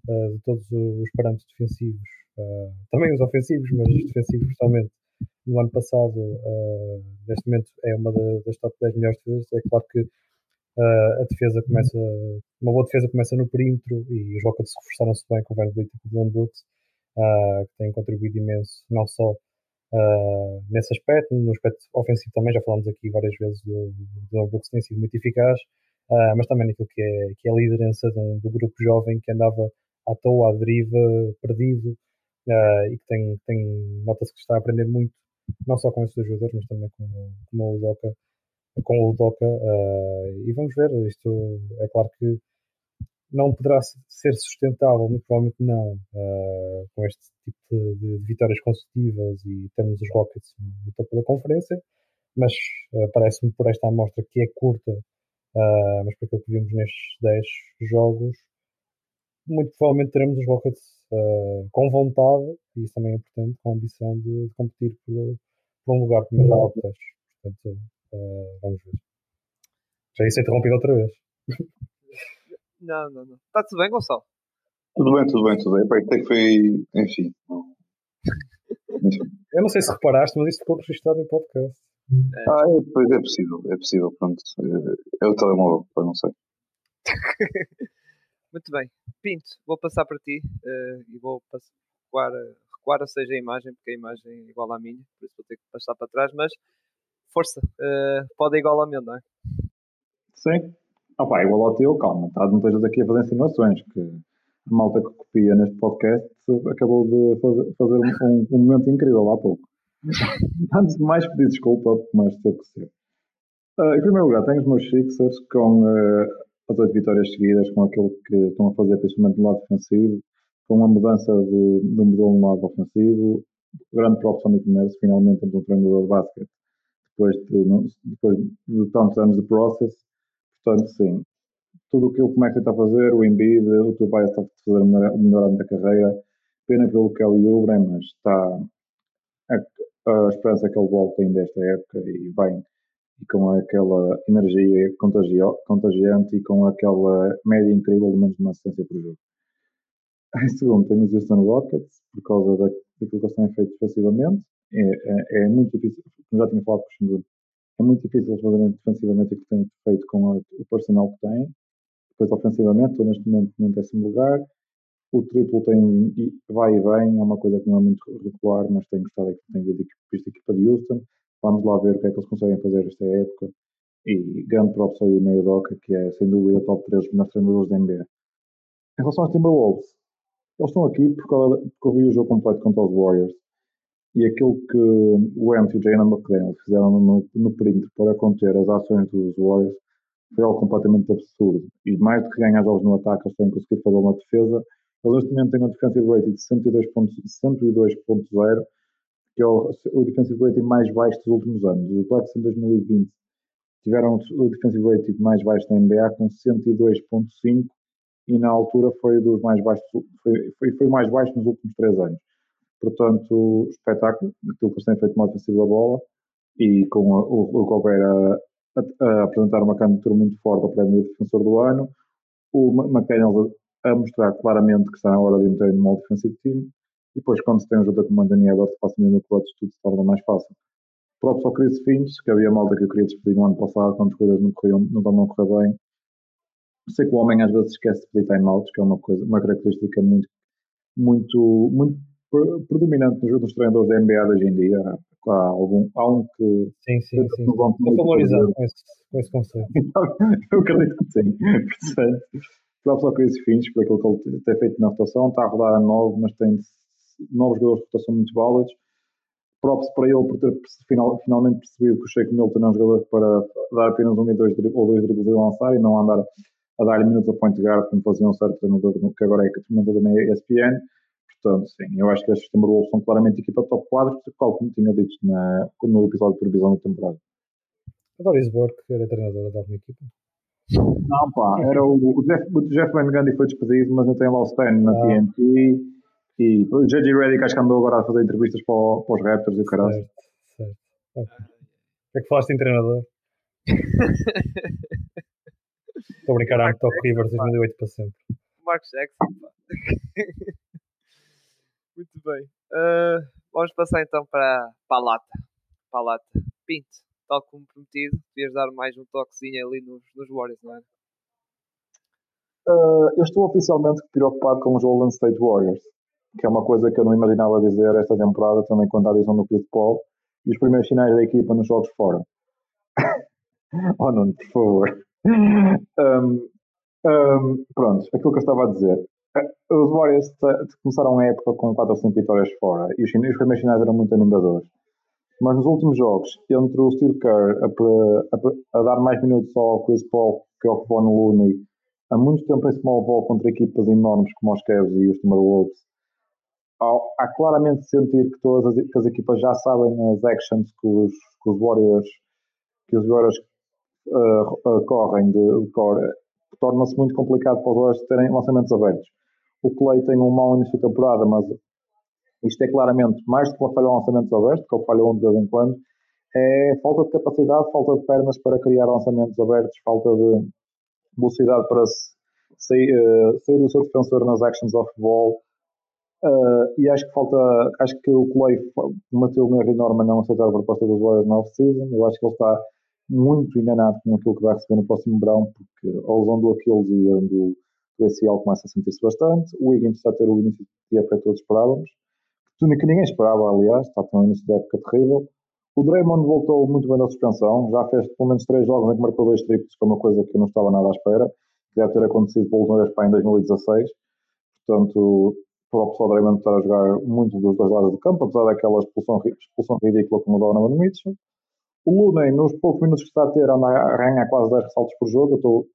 uh, de todos os parâmetros defensivos, uh, também os ofensivos, mas os defensivos especialmente. No ano passado, uh, neste momento, é uma das top 10 melhores defesas. É claro que a defesa começa, uma boa defesa começa no perímetro e os se reforçaram-se bem com o Van Vliet e com o Dylan Brooks, que têm contribuído imenso, não só uh, nesse aspecto. No aspecto ofensivo também, já falámos aqui várias vezes do, do Brooks tem sido muito eficaz, uh, mas também naquilo que é, que é a liderança de um, do grupo jovem que andava à toa, à deriva, perdido, uh, e que tem, tem nota-se que está a aprender muito, não só com esses jogadores, mas também com, com o Udoka, com o Udoka e vamos ver, isto é claro que não poderá ser sustentável, muito provavelmente não, uh, com este tipo de, de, vitórias consecutivas e termos os Rockets no topo da conferência, mas uh, parece-me por esta amostra que é curta, uh, mas por aquilo que vimos nestes 10 jogos, muito provavelmente teremos os Rockets com vontade, e isso também é importante, com a ambição de, de competir por, por, um lugar primeiro 10. Portanto, vamos ver. Já ia ser interrompido outra vez.
Não, não, não. Está tudo bem, Gonçalo?
Tudo bem, tudo bem, tudo bem. Pai, até que foi. Enfim.
Eu não sei se reparaste, mas isto ficou registrado em podcast.
É. Ah, é, pois é possível, é possível, pronto. É o telemóvel, não sei.
Muito bem. Pinto, vou passar para ti uh, e vou recuar, recuar a seja a imagem, porque a imagem é igual à minha, por isso vou ter que passar para trás, mas força, uh, pode ir igual a minha, não é?
Sim. Ah pá, igual ao teu, calma, tá, não estejas aqui a fazer insinuações, que a malta que copia neste podcast acabou de fazer, fazer um, um, momento incrível há pouco. Antes de mais pedir desculpa, mas teve que ser. Uh, em primeiro lugar, tenho os meus Sixers com uh, as oito vitórias seguidas, com aquilo que estão a fazer, principalmente no lado defensivo, com uma mudança do, modelo no lado ofensivo. Grande props ao Nick Nurse, finalmente temos um treinador de basquete depois de, depois de tantos anos de process Portanto, sim, tudo o que o Comex está a fazer, o Embiid, o Tobias está a fazer o melhor ano da carreira, pena pelo Kelly Oubre, mas está a, a esperança que ele volte ainda esta época e vem e com aquela energia contagiante e com aquela média incrível de menos de uma assistência por jogo. Em segundo, tenho os Houston Rockets, por causa daquilo que eles têm feito defensivamente. É, é, é, muito difícil, como já tinha falado com o Xingu, é muito difícil eles fazerem defensivamente o que têm feito com a, o personal que têm. Depois, ofensivamente, estou neste momento em décimo lugar. O triplo tem, vai e vem, é uma coisa que não é muito regular, mas tenho gostado que tem visto a equipa de Houston. Vamos lá ver o que é que eles conseguem fazer esta época. E grande props ao meio Doca, que é sem dúvida top 3 dos melhores treinadores da NBA. Em relação aos Timberwolves, eles estão aqui porque, porque eu vi o jogo completo contra os Warriors e aquilo que o Ant e o Jalen McDaniel fizeram no, no perímetro para conter as ações dos Warriors foi algo completamente absurdo. E mais do que ganhar jogos no ataque, eles têm conseguido fazer uma defesa. Eles neste momento têm um defensive rating de 102.0, que é o, o defensive rating mais baixo dos últimos anos. Os Bucks em 2020 tiveram o defensive rating mais baixo da NBA com 102.5 e na altura foi dos mais baixos, foi, foi, foi mais baixo nos últimos três anos. Portanto, espetáculo, aquilo que eles têm feito mais ofensiva da bola e com o, o Gobert a, a, a, apresentar uma candidatura muito forte ao prémio de defensor do ano, o McDaniels a, mostrar claramente que está na hora de meter no modo defensivo time e depois quando se tem um jogador como Anthony Edwards facilmente no clutch tudo se torna mais fácil. Próprio ao Chris Finch, que havia malta que eu queria despedir no ano passado quando as coisas não, corriam, não estavam a correr bem. Sei que o homem às vezes esquece de pedir timeouts, que é uma coisa, uma característica muito, muito, muito predominante nos, nos treinadores da NBA de hoje em dia. Há, algum, há um que.
Sim, sim, sim. Estou familiarizado com esse, com esse conceito.
Eu acredito que sim. Portanto, próprio ao Chris Finch, por aquilo que ele tem feito na rotação, está a rodar a 9, mas tem novos jogadores de rotação muito válidos. Props para ele por ter final, finalmente percebido que o Sheik Milton é um jogador para dar apenas um e dois, ou dois dribles e lançar e não andar a dar minutos a point guard como fazia um certo treinador que agora é comentador na ESPN. Portanto, sim, eu acho que estes Timberwolves são claramente equipa top 4, tal como tinha dito na, no episódio de previsão da temporada.
A Doris Burke era treinadora da minha equipa.
Não, pá, era o, o Jeff, o Jeff Van Gundy foi despedido, mas eu tenho lá o Stan na ah. TNT e o JJ Reddick acho que andou agora a fazer entrevistas para, o, para os Raptors e o caralho.
Certo, certo. Okay. O que é que falaste em treinador? Estou a brincar, a Top Rivers 2008 para sempre.
Marcos Jackson, pá. Muito bem. Uh, vamos passar então para, para a lata. Para a lata. Pinto, tal como prometido, devias dar mais um toquezinho ali nos, nos Warriors, não é?
Uh, eu estou oficialmente preocupado com os Golden State Warriors. que é uma coisa que eu não imaginava dizer esta temporada, tendo em conta a adição do Chris Paul e os primeiros sinais da equipa nos jogos fora. oh, Nuno, por favor. Um, um, pronto, aquilo que eu estava a dizer. Os Warriors começaram a época com 4 ou 5 vitórias fora e os primeiros sinais eram muito animadores. Mas nos últimos jogos, entre o Steve Kerr a, a, a dar mais minutos ao Chris Paul que ao Kevon Looney, há muito tempo em small ball contra equipas enormes como os Cavs e os Timberwolves, há, há claramente sentir que todas as, que as equipas já sabem as actions que os, que os Warriors que os Warriors uh, uh, correm de, de core. Torna-se muito complicado para os Warriors terem lançamentos abertos. O Clay tem um mau início de temporada, mas isto é claramente mais do que uma falha de lançamentos abertos, que ele falha um de vez em quando, é falta de capacidade, falta de pernas para criar lançamentos abertos, falta de velocidade para sair, uh, sair do seu defensor nas actions off ball. Uh, e acho que falta, acho que o Clay cometeu um erro enorme não aceitar a proposta dos Warriors na off-season. Eu acho que ele está muito enganado com aquilo que vai receber no próximo verão, porque a lesão do Aquiles e do, do ACL começa a sentir-se bastante. O Wiggins está a ter o início de época que todos esperávamos, que ninguém esperava, aliás, está um início época terrível. O Draymond voltou muito bem da suspensão, já fez pelo menos três jogos em que marcou dois triplos, que é uma coisa que eu não estava nada à espera, que deve ter acontecido pela última vez para em 2016. Portanto, para o pessoal Draymond estar a jogar muito dos dois lados do campo, apesar daquela expulsão, expulsão ridícula como o Donovan Mitchell. O Looney, nos poucos minutos que está a ter, anda a quase 10 ressaltos por jogo. Eu estou,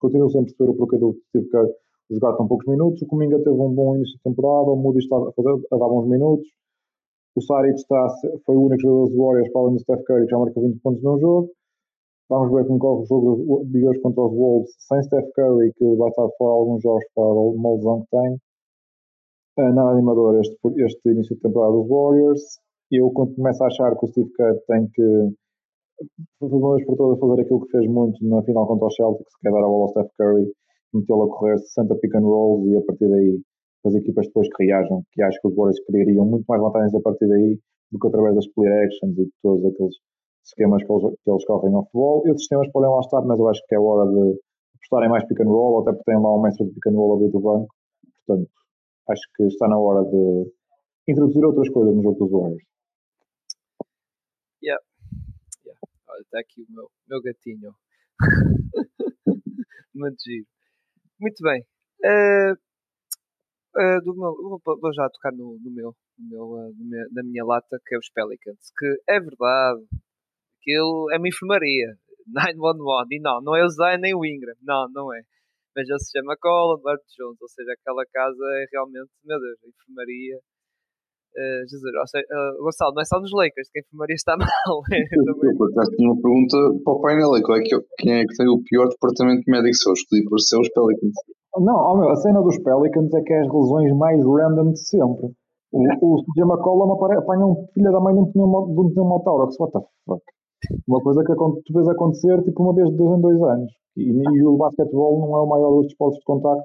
continuo a perceber o porquê do Steve Kerr jogar tão poucos minutos. O Cominga teve um bom início de temporada, o Moody está a, fazer, a dar bons minutos. O Saric está, foi o único jogador dos Warriors para além do Steph Curry que já marcou 20 pontos no jogo. Vamos ver como corre o jogo de hoje contra os Wolves sem Steph Curry, que vai estar fora alguns jogos para uma lesão que tem. Uh, nada animador este, este início de temporada dos Warriors. Eu começo a achar que o Steve Kerr tem que fazer uma vez por todas fazer aquilo que fez muito na final contra os Celtics, que é dar a bola ao Steph Curry, metê-lo a correr 60 pick and rolls e a partir daí as equipas depois que reajam, que acho que os Warriors criariam muito mais vantagens a partir daí do que através das play actions e de todos aqueles esquemas que eles, que eles correm ao futebol. E os sistemas podem lá estar, mas eu acho que é hora de apostarem mais pick and roll, até porque têm lá um mestre de pick and roll a do banco. Portanto, acho que está na hora de introduzir outras coisas no jogo dos Warriors.
Yeah. yeah. Olha, está aqui o meu, meu gatinho. Muito giro. Muito bem. Uh, uh, do meu, vou, já tocar no, no meu, no meu, uh, no na minha lata, que é os Pelicans. Que é verdade, aquilo é uma enfermaria. 911. E não, não é o Zion nem o Ingram. Não, não é. Mas já se chama Colin, Bart Jones. Ou seja, aquela casa é realmente, meu Deus, a enfermaria. Uh, Jesus, ou seja, uh, Gonçalo, não é só nos Lakers que a enfermaria está mal. É,
eu, por uma pergunta para o painel: qual é que, quem é que tem o pior departamento médico? São os Clippers, são os Pelicans.
Não, oh meu, a cena dos Pelicans é que é as lesões mais random de sempre. O, o CJ McCollum apanha um filho da mãe de um pneumotórax. What the fuck? Uma coisa que tu vês acontecer tipo uma vez de dois em dois anos. E, e o basquetebol não é o maior dos esportes de contacto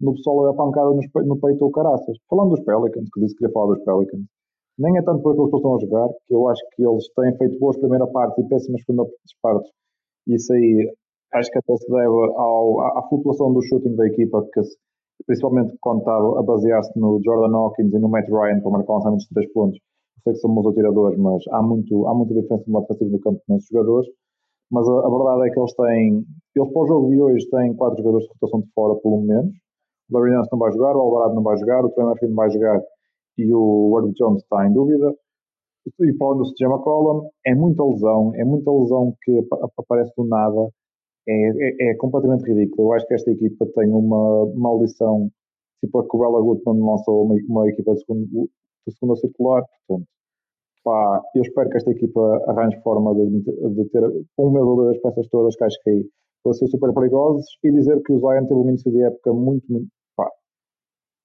no pessoal a pancada no, peito ou caraças. Falando dos Pelicans, que disse que queria falar dos Pelicans, nem é tanto por aquilo que eles estão a jogar, que eu acho que eles têm feito boas primeira partes e péssimas segunda partes. Isso aí acho que até se deve ao, à, flutuação do shooting da equipa, que principalmente quando está a basear-se no Jordan Hawkins e no Matt Ryan para marcar lançamentos de 3 pontos. Sei que são bons atiradores, mas há, muito, há muita diferença no lado defensivo do campo nesses jogadores. Mas a, a, verdade é que eles têm, eles para o jogo de hoje têm quatro jogadores de rotação de fora, pelo menos. Larry não vai jogar, o Alvarado não vai jogar, o Trey Murphy não vai jogar e o Ward Jones está em dúvida. E falando do CJ McCollum, é muita lesão, é muita lesão que aparece do nada é, é, é, completamente ridículo. Eu acho que esta equipa tem uma maldição, tipo a que o Goodman lançou uma, uma equipa de segundo, de segunda circular, portanto, pá, eu espero que esta equipa arranje forma de, de ter um mês ou duas peças todas que acho que aí vão ser super perigosos e dizer que o Zion teve um início de época muito, muito,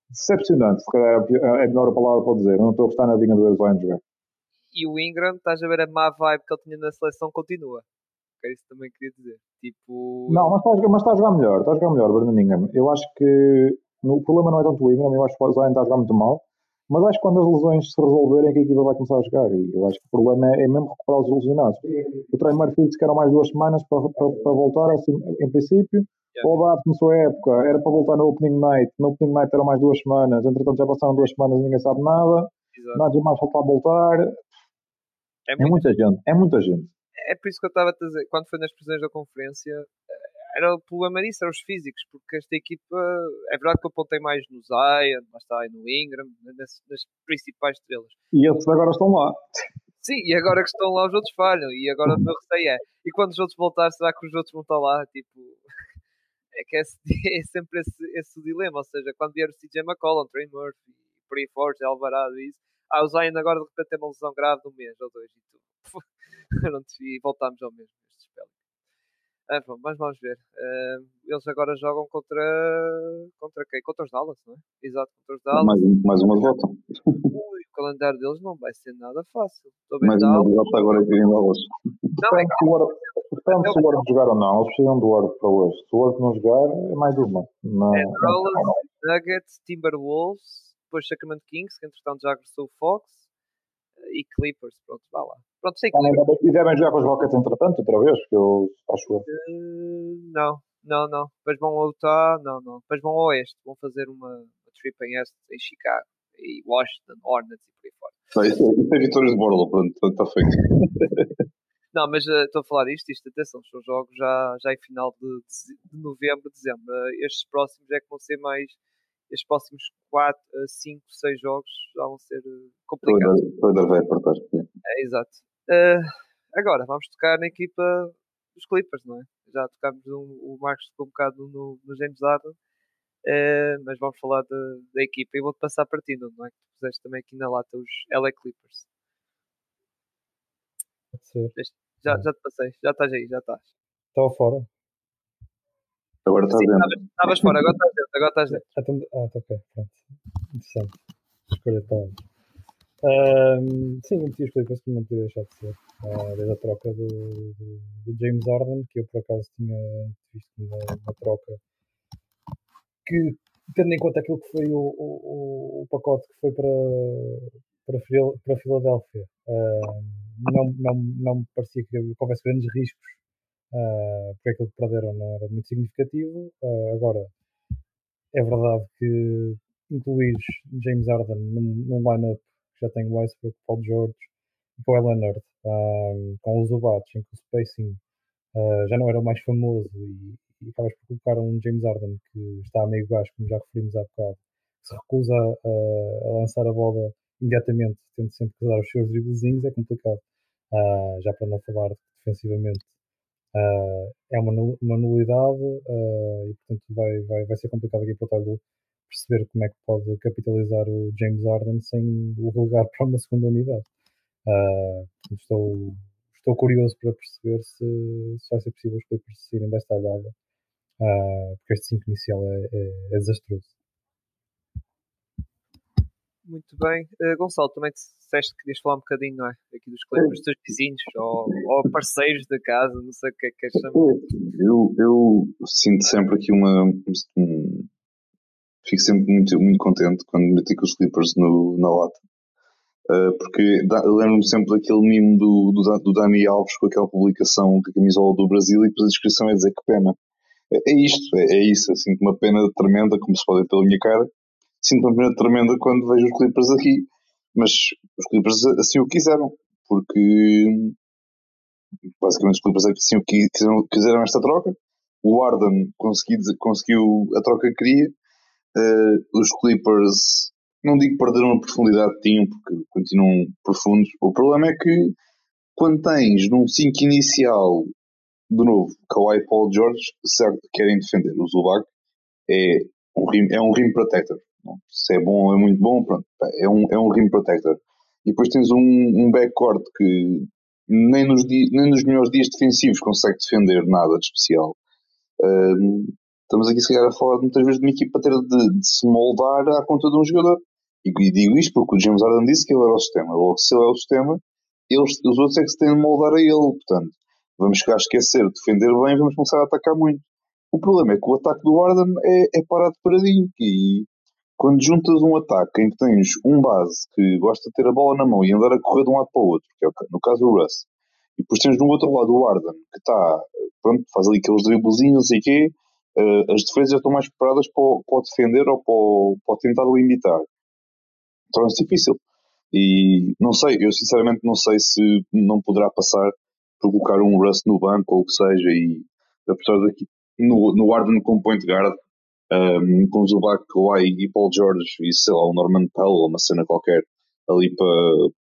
decepcionante, se calhar é a melhor palavra para dizer. Eu não estou a gostar nadinha de ver o Zion jogar.
E o Ingram, estás a ver a má vibe que ele tinha na seleção, continua é isso também queria dizer. Tipo.
Não, mas está, mas está a jogar melhor, está a jogar melhor, Brandon Ingram. Eu acho que no, o problema não é tanto o Ingram, eu acho que o Zion está a jogar muito mal. Mas acho que quando as lesões se resolverem, que a equipa vai começar a jogar. E eu acho que o problema é, é mesmo recuperar os lesionados. O treino Murphy disse que eram mais duas semanas para, para, para voltar, assim, em princípio. Yeah. O Abad começou a época, era para voltar no Opening Night. No Opening Night eram mais duas semanas. Entretanto, já passaram duas semanas e ninguém sabe nada. Exato. Nada mais falta a voltar. É, é muita gente. É muita gente.
É por isso que eu estava a dizer, quando foi nas prisões da conferência, era o problema disso, eram os físicos, porque esta equipa, é verdade que eu apontei mais no Zion, mas está aí no Ingram, nas, nas, principais estrelas.
E esses agora estão lá.
Sim, e agora que estão lá os outros falham, e agora o meu receio é, e quando os outros voltar, será que os outros vão estar lá? Tipo, é que é, é sempre esse, esse dilema, ou seja, quando vier o CJ McCollum, Trey Murphy, Pretty Forte, Alvarado e isso, ah, o Zion agora de repente tem uma lesão grave de um mês ou dois, e tu, e voltamos ao mesmo. Ah, bom, mas vamos ver. Uh, eles agora jogam contra. contra quem? Contra os Dallas, não é? Exato, contra os Dallas.
Mais, mais uma derrota.
Ui, o calendário deles não vai ser nada fácil.
mais uma derrota agora aqui em Dallas.
Não, é que... Depende se o Ward jogar ou não. Eles precisam do Ward para hoje. Se o Ward não jogar, é mais uma.
Na... É Dallas, Nuggets, Timberwolves, depois Sacramento Kings, que entretanto já agressou o Fox e Clippers, pronto, vá lá. Pronto, sei
Clippers. E devem jogar com os Rockets entretanto, outra vez, que eu acho.
Uh, não, não, não. Depois vão ao Utah, não, não. Depois vão ao Oeste, vão fazer uma, uma trip em Este, em Chicago, e Washington, Hornets e por aí fora.
Isso, é, isso é vitórias de Borla, pronto, está feito.
não, mas uh, estou a falar disto, isto, atenção, são jogos já, já em final de, de, novembro, dezembro. Uh, estes próximos é que vão ser mais estes próximos 4, 5, 6 jogos já vão ser eh, complicados.
Toda vai apertar.
É, exato. Uh, agora, vamos tocar na equipa dos Clippers, não é? Já tocámos um, o Marcos tocou um bocado no, no James Harden, uh, mas vamos falar da, da equipa e vou-te passar a partir, não é? Que tu puseste também aqui na lata os LA Clippers.
Pode ser.
Já, já te passei, já estás aí, já estás.
Estava fora.
Agora estás dentro.
Estavas fora, agora estás dentro. Agora estás dentro.
Ah, ah ok, pronto. Interessante. Escolha de palavras. Um, sim, eu meti os Clippers que não podia deixar de ser. Uh, desde a troca do, do, do, James Harden, que eu por acaso tinha visto uma, uma troca que, tendo em conta aquilo que foi o, o, o pacote que foi para, para, para Filadélfia, uh, não, não, não me parecia que houvesse grandes riscos uh, porque aquilo que perderam não era muito significativo. Uh, agora, é verdade que incluir James Harden num, num line-up que já tem Westbrook, Paul George e Kawhi Leonard, um, com os Zubats, em que o spacing uh, já não era o mais famoso e, e acabas por colocar um James Harden que está a meio gás, como já referimos há bocado, que se recusa a, a lançar a bola imediatamente, tendo sempre que dar os seus driblezinhos, é complicado. Uh, já para não falar defensivamente Uh, é uma, uma nulidade uh, e, portanto, vai, vai, vai ser complicado aqui para o Tyler perceber como é que pode capitalizar o James Harden sem o relegar para uma segunda unidade. Uh, estou, estou curioso para perceber se, se vai ser possível os Clippers saírem desta olhada, porque este 5 inicial é, é, é desastroso.
Muito bem. Uh, Gonçalo, também disseste que querias falar um bocadinho, não é? Aqui dos Clippers, dos teus vizinhos ou, ou, parceiros da casa, não sei o que é que queres chamar.
Eu, eu sinto sempre aqui uma. Um, fico sempre muito, muito contente quando meti com os Clippers no, na lata. Uh, porque lembro-me sempre daquele mimo do, do, do, Dani Alves com aquela publicação com a camisola do Brasil e depois a descrição é dizer que pena. É, é isto, é, é isso. Sinto uma pena tremenda, como se pode ver pela minha cara sinto uma pena tremenda quando vejo os Clippers aqui. Mas os Clippers assim o quiseram, porque basicamente os Clippers assim o quiseram, quiseram esta troca. O Arden conseguiu, conseguiu a troca que queria. Uh, os Clippers, não digo perderam a profundidade que tinham, porque continuam profundos. O problema é que quando tens num 5 inicial, de novo, Kawhi Paul George, certo, querem defender o Zubac, é um rim, é um rim protector. Se é bom é muito bom, pronto, é um, é um rim protector. E depois tens um, um backcourt que nem nos, nem nos melhores dias defensivos consegue defender nada de especial. Estamos aqui, se calhar, a falar muitas vezes de uma equipa ter de, de se moldar à conta de um jogador. E, e, digo isto porque o James Harden disse que ele era o sistema. Logo, se ele é o sistema, eles, os outros é que se têm de moldar a ele. Portanto, vamos chegar a esquecer, defender bem, vamos começar a atacar muito. O problema é que o ataque do Harden é, é parado paradinho. E quando juntas um ataque em que tens um base que gosta de ter a bola na mão e andar a correr de um lado para o outro, que é no caso o Russ, e depois tens do outro lado o Arden, que está, pronto, faz ali aqueles driblezinhos e quê, uh, as defesas estão mais preparadas para, para defender ou para, para tentar limitar. Torna-se difícil. E não sei, eu sinceramente não sei se não poderá passar por colocar um Russ no banco ou o que seja, e apesar daqui no, no Arden como point guard, um, com Zubac, Kawhi e Paul George e sei lá, o Norman Powell, uma cena qualquer ali para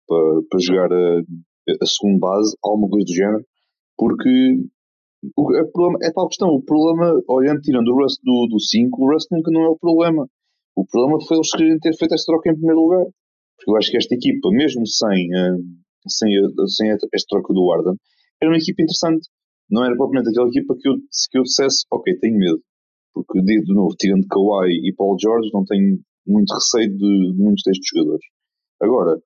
pa, pa jogar a, a segunda base, alguma coisa do género, porque o, é, problema, é tal questão, o problema, olhando, tirando o Rust do, do 5, o Rust nunca não é o problema. O problema foi eles quererem ter feito esta troca em primeiro lugar. Porque eu acho que esta equipa, mesmo sem, sem, sem esta troca do Arden, era uma equipa interessante. Não era propriamente aquela equipa que eu, que eu dissesse, ok, tenho medo. Porque, de, novo, tirando Kawhi e Paul George, não tenho muito receio de, muitos destes jogadores. Agora,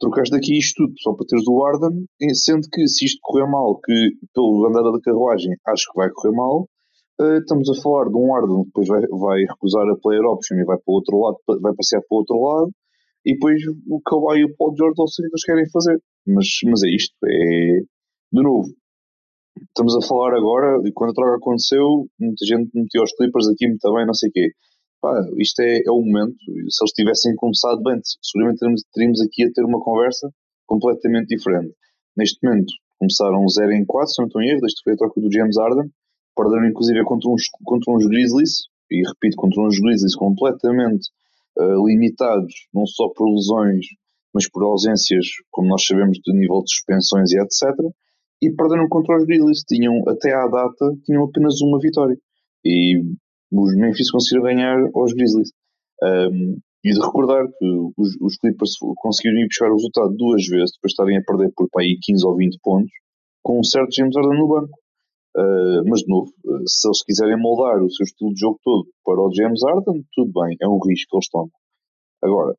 trocaste daqui isto tudo só para teres o Arden, sendo que se isto correr mal, que pelo andar da carruagem acho que vai correr mal, uh, estamos a falar de um Arden que depois vai, vai recusar a player option e vai para o outro lado, vai passear para o outro lado, e depois o Kawhi e o Paul George não sei o que eles querem fazer. Mas, mas é isto, é de novo, estamos a falar agora, e quando a troca aconteceu, muita gente meteu os Clippers aqui muito bem, não sei o quê. Pá, isto é, é o momento. Se eles tivessem começado bem, seguramente teríamos, teríamos aqui a ter uma conversa completamente diferente. Neste momento, começaram 0 em 4, se não estou em erro, desde que foi a troca do James Harden, perderam inclusive contra uns, contra uns Grizzlies, e repito, contra uns Grizzlies completamente uh, limitados, não só por lesões, mas por ausências, como nós sabemos, de nível de suspensões e etc e perderam contra os Grizzlies. Tinham, até à data, tinham apenas uma vitória. E os Memphis conseguiram ganhar aos Grizzlies. Um, e de recordar que os, os, Clippers conseguiram ir buscar o resultado duas vezes, depois de estarem a perder por aí 15 ou 20 pontos, com um certo James Harden no banco. Uh, mas de novo, se eles quiserem moldar o seu estilo de jogo todo para o James Harden, tudo bem, é um risco que eles tomam. Agora,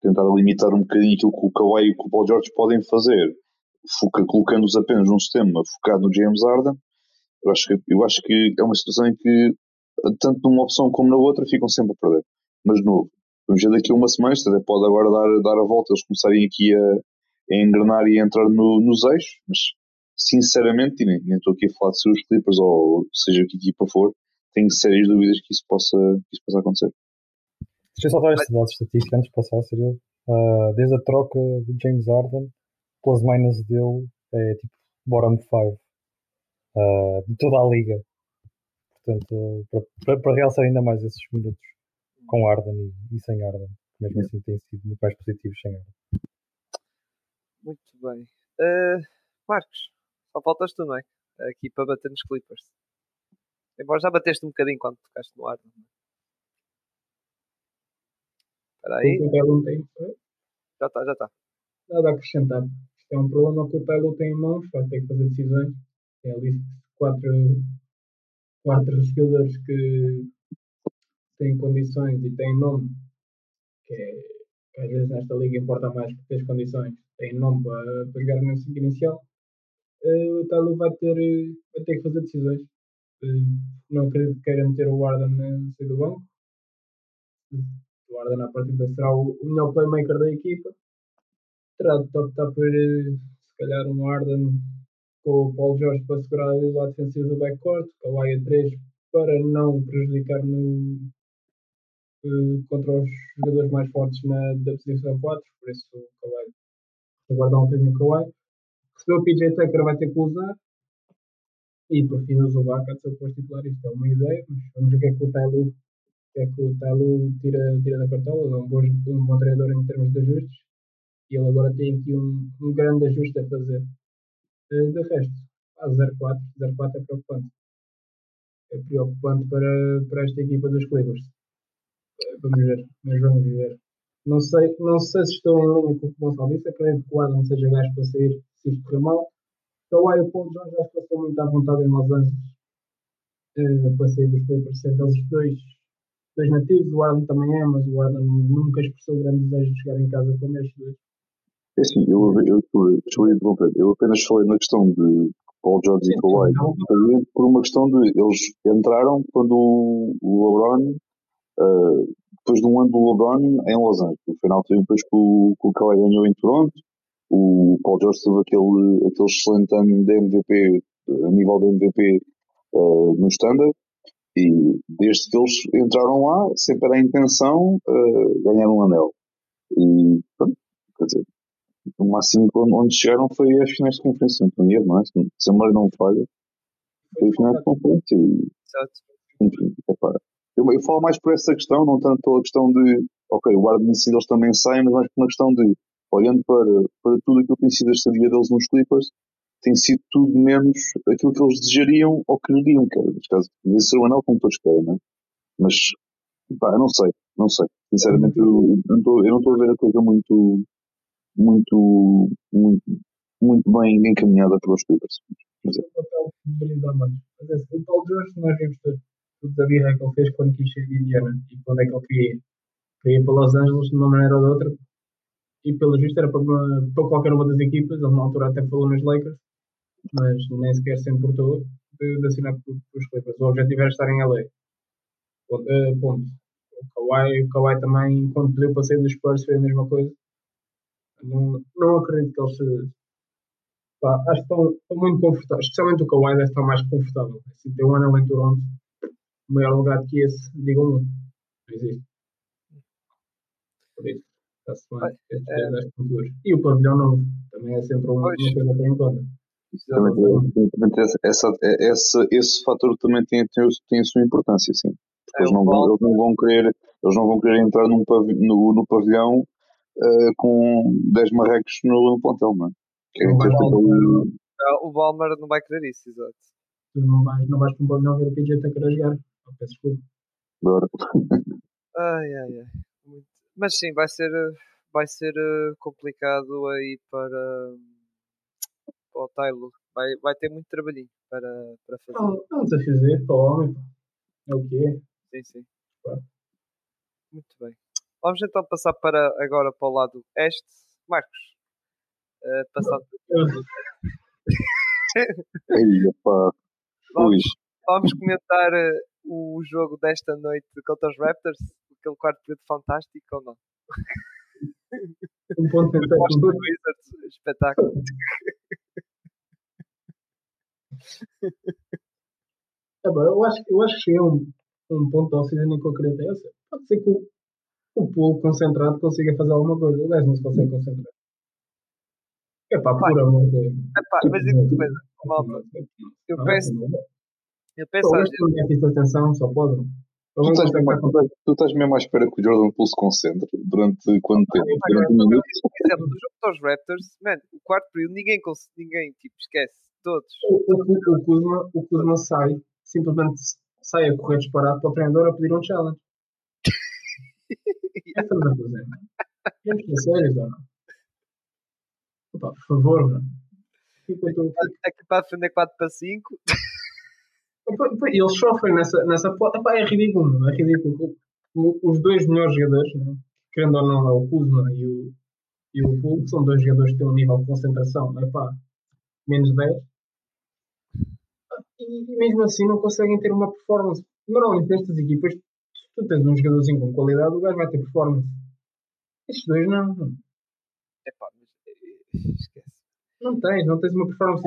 tentar limitar um bocadinho aquilo que o Kawhi e o Paul George podem fazer colocando-os apenas num sistema focado no James Harden, eu acho, que, eu acho que é uma situação em que, tanto numa opção como na outra, ficam sempre a perder. Mas, de novo, vamos ver daqui a uma semana, isto até pode agora dar, dar a volta, eles começarem aqui a, a engrenar e a entrar no, nos eixos, mas, sinceramente, nem, nem estou aqui a falar de seus Clippers ou seja que equipa for, tenho sérias dúvidas que isso possa, que isso possa acontecer.
Deixa eu só dar este dado estatístico antes de passar, seria uh, desde a troca de James Harden plus minus dele é tipo bottom 5 uh, ah, de toda a liga. Portanto, para, para, para realçar ainda mais esses minutos com Arden e, e sem Arden, mesmo assim têm sido muito mais positivos sem Arden.
Muito bem. Uh, Marcos, só faltas tu, não é? Aqui para bater nos Clippers. Embora já bateste um bocadinho quando tocaste no Arden. Espera aí. Já está, já está.
Nada a acrescentar é um problema que o Taylor tem em mãos, vai ter que fazer decisões. Tem ali quatro, quatro jogadores que têm condições e têm nome, que, é, que às vezes nesta liga importa mais que ter condições, têm nome para, para jogar no 5 inicial. Uh, o Taylor vai ter, vai ter que fazer decisões. Uh, não acredito que queira meter o Warden no sair do banco. O Warden, à partida, será o melhor playmaker da equipa terá de optar por se calhar um Arden com o Paul George para segurar ali o lado defensivo do backcourt, Kawhi a 3 para não prejudicar no, uh, contra os jogadores mais fortes na, da posição 4, por isso o Kawhi aguardar um bocadinho o Kawhi. Recebeu o PJ Tucker, vai ter que usar. E por fim o Zubac ser o posto titular. Isto é uma ideia, mas vamos ver o que é que o Tyloo, que é que o Tyloo tira, tira da cartola. É um bom, um bom treinador em termos de ajustes e ele agora tem aqui um, um grande ajuste a fazer. Uh, de resto, a 0-4, 0-4 é preocupante. É preocupante para, para esta equipa dos Clippers. Uh, vamos ver, mas vamos ver. Não sei, não sei se estou em linha com o que o Gonçalo disse, acredito que o Adam seja gajo para sair se isto correr mal. Então, o Paul George acho que estou muito à vontade em Los Angeles uh, para sair dos Clippers, sendo eles dois, dois nativos. O Arden também é, mas o Arden nunca expressou grande desejo de chegar em casa como estes dois.
É assim, eu, eu, eu, eu, eu apenas falei na questão de Paul George e Kawhi por uma questão de eles entraram quando o, o LeBron uh, depois de um ano do LeBron em Los Angeles. No final teve depois que o, que o Kawhi ganhou em Toronto, o Paul George teve aquele, aquele excelente ano de MVP, a nível de MVP uh, no Standard, e desde que eles entraram lá, sempre era a intenção uh, ganhar um anel. E, pronto, quer dizer, o máximo onde chegaram foi as finais de conferência, não é? é? Se a memória não falha, foi as finais de conferência. E, enfim, é. Eu, eu, falo mais por essa questão, não tanto pela questão de, ok, o guarda de eles também saem, mas mais por uma questão de, olhando para, para tudo aquilo que tem sido a estadia deles nos Clippers, tem sido tudo menos aquilo que eles desejariam ou queriam, que neste caso, vencer o anel como todos querem, não é? Mas, pá, eu não sei, não sei. Sinceramente, eu, eu não estou a ver a coisa muito, muito, muito, muito bem encaminhada pelos Clippers.
É. É, assim, o Paul George, nós vimos tudo a birra que ele fez quando quis sair de Indiana e quando é que ele queria. Queria ir para Los Angeles de uma maneira ou de outra. E pelo visto era para, para qualquer uma das equipas. Ele na altura até falou nos Lakers, mas nem sequer se importou de, de assinar para os Clippers. O objetivo era estar em LA. Uh, ponto. O Kawhi, o Kawhi também, quando pediu para sair dos Spurs, foi a mesma coisa. Não, não acredito que eles se. Pá, acho que estão, estão muito confortáveis. Especialmente o Kawhi deve estar mais confortável. Assim, ter um ano em Toronto maior lugar que esse, digam um. Não existe. Por isso, está-se bem. É. E o pavilhão novo também é sempre uma, uma coisa a ter em conta.
Essa, essa, esse fator também tem, tem, tem a sua importância, sim. Porque é eles, não vão, eles, não vão querer, eles não vão querer entrar num pavilhão, no, no pavilhão uh, com 10 marrecos no, no plantel, não é? Ter
o, o Balmer não vai querer isso, exato.
Tu não vais, não vais para um pavilhão ver o PJ Tucker a jogar. Peço desculpa.
Bora.
ai, ai, ai. Muito. Mas sim, vai ser, vai ser eh, complicado aí para, para o Tyler. Vai, vai ter muito trabalhinho para, para fazer.
Não, não desafio para o homem. É o quê?
Sim, sim. Claro. Muito bem. Vamos então passar para agora para o lado este. Marcos. Uh, passando.
Aí, pá.
Vamos, vamos comentar uh, o jogo desta noite contra os Raptors, aquele quarto período fantástico ou não?
Um ponto de
Wizards, espetáculo.
É bom, eu acho, eu acho que é um, um ponto da oficina que eu queria ter. Pode ser que o, o pool concentrado consiga fazer alguma coisa. O gajo não se consegue concentrar. É pá, por amor de Deus.
É pá, mas digo uma coisa, malta. Eu peço, eu penso
às vezes. atenção, só pode.
Tu estás, mesmo, tu estás mesmo à espera que o Jordan Poole se concentre durante quanto tempo? Ah, durante um minuto?
Por exemplo, no jogo dos Raptors, man, o quarto período ninguém, ninguém tipo, esquece. Todos.
O, o, o, Kuzma, o Kuzma sai, simplesmente sai a correr disparado para o treinador a pedir um challenge. é estamos a fazer, Temos que ser sérios ou não? Opa, por favor, mano.
Aqui para defender 4 para 5.
Eles sofrem nessa, nessa Epá, é ridículo, é ridículo. Os dois melhores jogadores, né? querendo ou não, é o Kuzma e o, e o Poole, são dois jogadores que têm um nível de concentração epá, menos 10. E, mesmo assim não conseguem ter uma performance. Normalmente nestas equipas, tu tens um jogadorzinho com qualidade, o gajo vai ter performance. Estes dois não.
Epá, mas eh, esquece.
Não tens, não tens uma performance.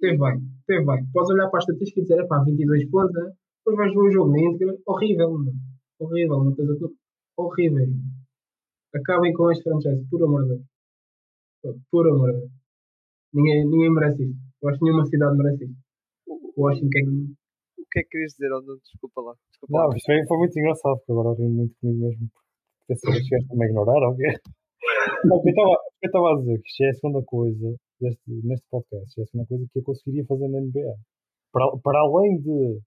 Teve bem, teve bem. Podes olhar para a estatística e dizer, pá, 22 pontos, né? depois vais ver o jogo na íntegra, horrível, mano. horrível, não tens a. Horrível. Acabem com este franchise, por amor de Deus. Por amor de Deus. Ninguém, ninguém merece isto. Eu acho que nenhuma cidade merece isto. Washington.
O que é que querias dizer, Aldo? Desculpa lá. Desculpa
não,
lá.
isto foi, foi muito engraçado, porque agora ri muito comigo mesmo. Porque se chegaste a me ignorar, ou quê? eu estava a dizer que isto é a segunda coisa deste, neste podcast. É uma coisa que eu conseguiria fazer na NBA. Para, para além de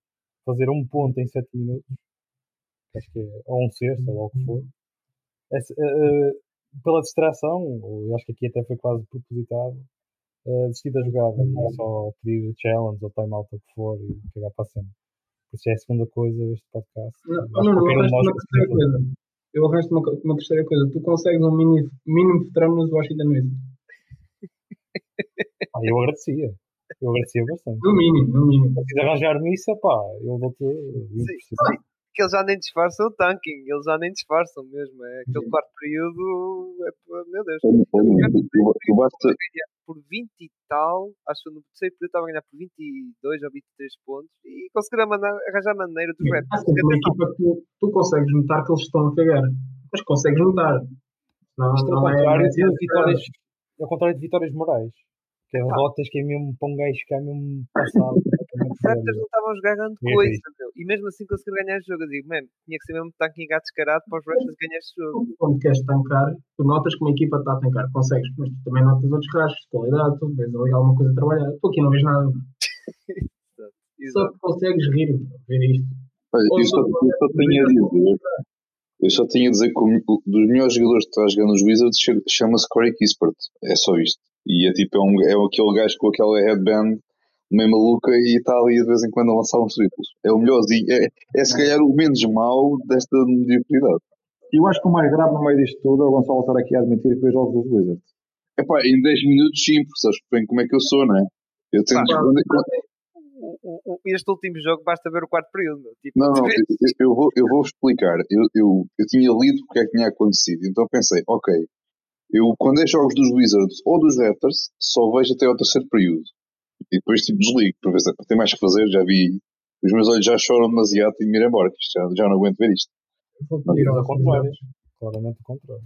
fazer um ponto em 7 minutos, acho que é, ou um sexto, ou o que for, é, uh, pela distração, eu acho que aqui até foi quase propositado, uh, desistir da jogada e só pedir challenge ou timeout ou o que for e cagar para sempre. Por isso é a segunda coisa deste podcast.
Não, não, não, não, uma terceira coisa. Eu arranjo uma, uma terceira coisa. Tu consegues um mini, mínimo veterano nos Washington Wizards.
Ah, eu agradecia. Eu agradecia bastante.
No mínimo, no mínimo.
Se arranjar-me isso, pá, eu dou-te.
Que eles já nem disfarçam o tanking, eles já nem disfarçam mesmo. É aquele quarto período, é, meu Deus.
Basta,
por 20 e tal, acho que no terceiro período estava a ganhar por 22 ou 23 pontos e conseguiram arranjar maneira
equipa que tu, tu, consegues notar que eles estão a cagar, mas consegues notar.
Não, Isto não é, contrário de vitórias, ao contrário de vitórias morais. Que é derrotas que é mesmo para um gajo que é mesmo passado.
Raptors não estavam a jogar grande coisa, meu. E mesmo assim conseguiram ganhar o jogo. Eu digo, mesmo, tinha que ser mesmo tanque gato descarado para os Raptors ganhar este jogo.
Quando queres tancar, tu notas que uma equipa está a tancar, consegues, mas tu também notas outros rastros de qualidade, tu vês ali alguma coisa a trabalhar. Tu aqui não vês nada. Só que consegues rir, ver isto.
Olha, eu, só, eu só tinha a dizer. Eu só tinha a dizer que um dos melhores jogadores que está jogando nos Wizards chama-se Corey Kispert. É só isto. E é tipo, é, um, é aquele gajo com aquela headband meio maluca e está ali de vez em quando a lançar uns triplos. É o melhorzinho, é, é se calhar o menos mau desta mediocridade.
E eu acho que o mais grave no meio disto tudo é o Gonçalo estar aqui a admitir que vê jogos dos Wizards.
Epá, em 10 minutos sim, porque sabes bem como é que eu sou, não é? Eu tenho Pá,
este último jogo basta ver o quarto período.
Tipo, não, não, eu, eu, vou, eu vou explicar. Eu, eu, eu tinha lido o que é que tinha acontecido, então pensei, ok, eu quando é jogos dos Wizards ou dos Raptors, só vejo até ao terceiro período. E depois tipo desligo, para ver se tem mais que fazer, já vi. Os meus olhos já choram demasiado e me ir embora, isto já, já não aguento ver isto.
vou pedir ao contrário. Claramente o contrário.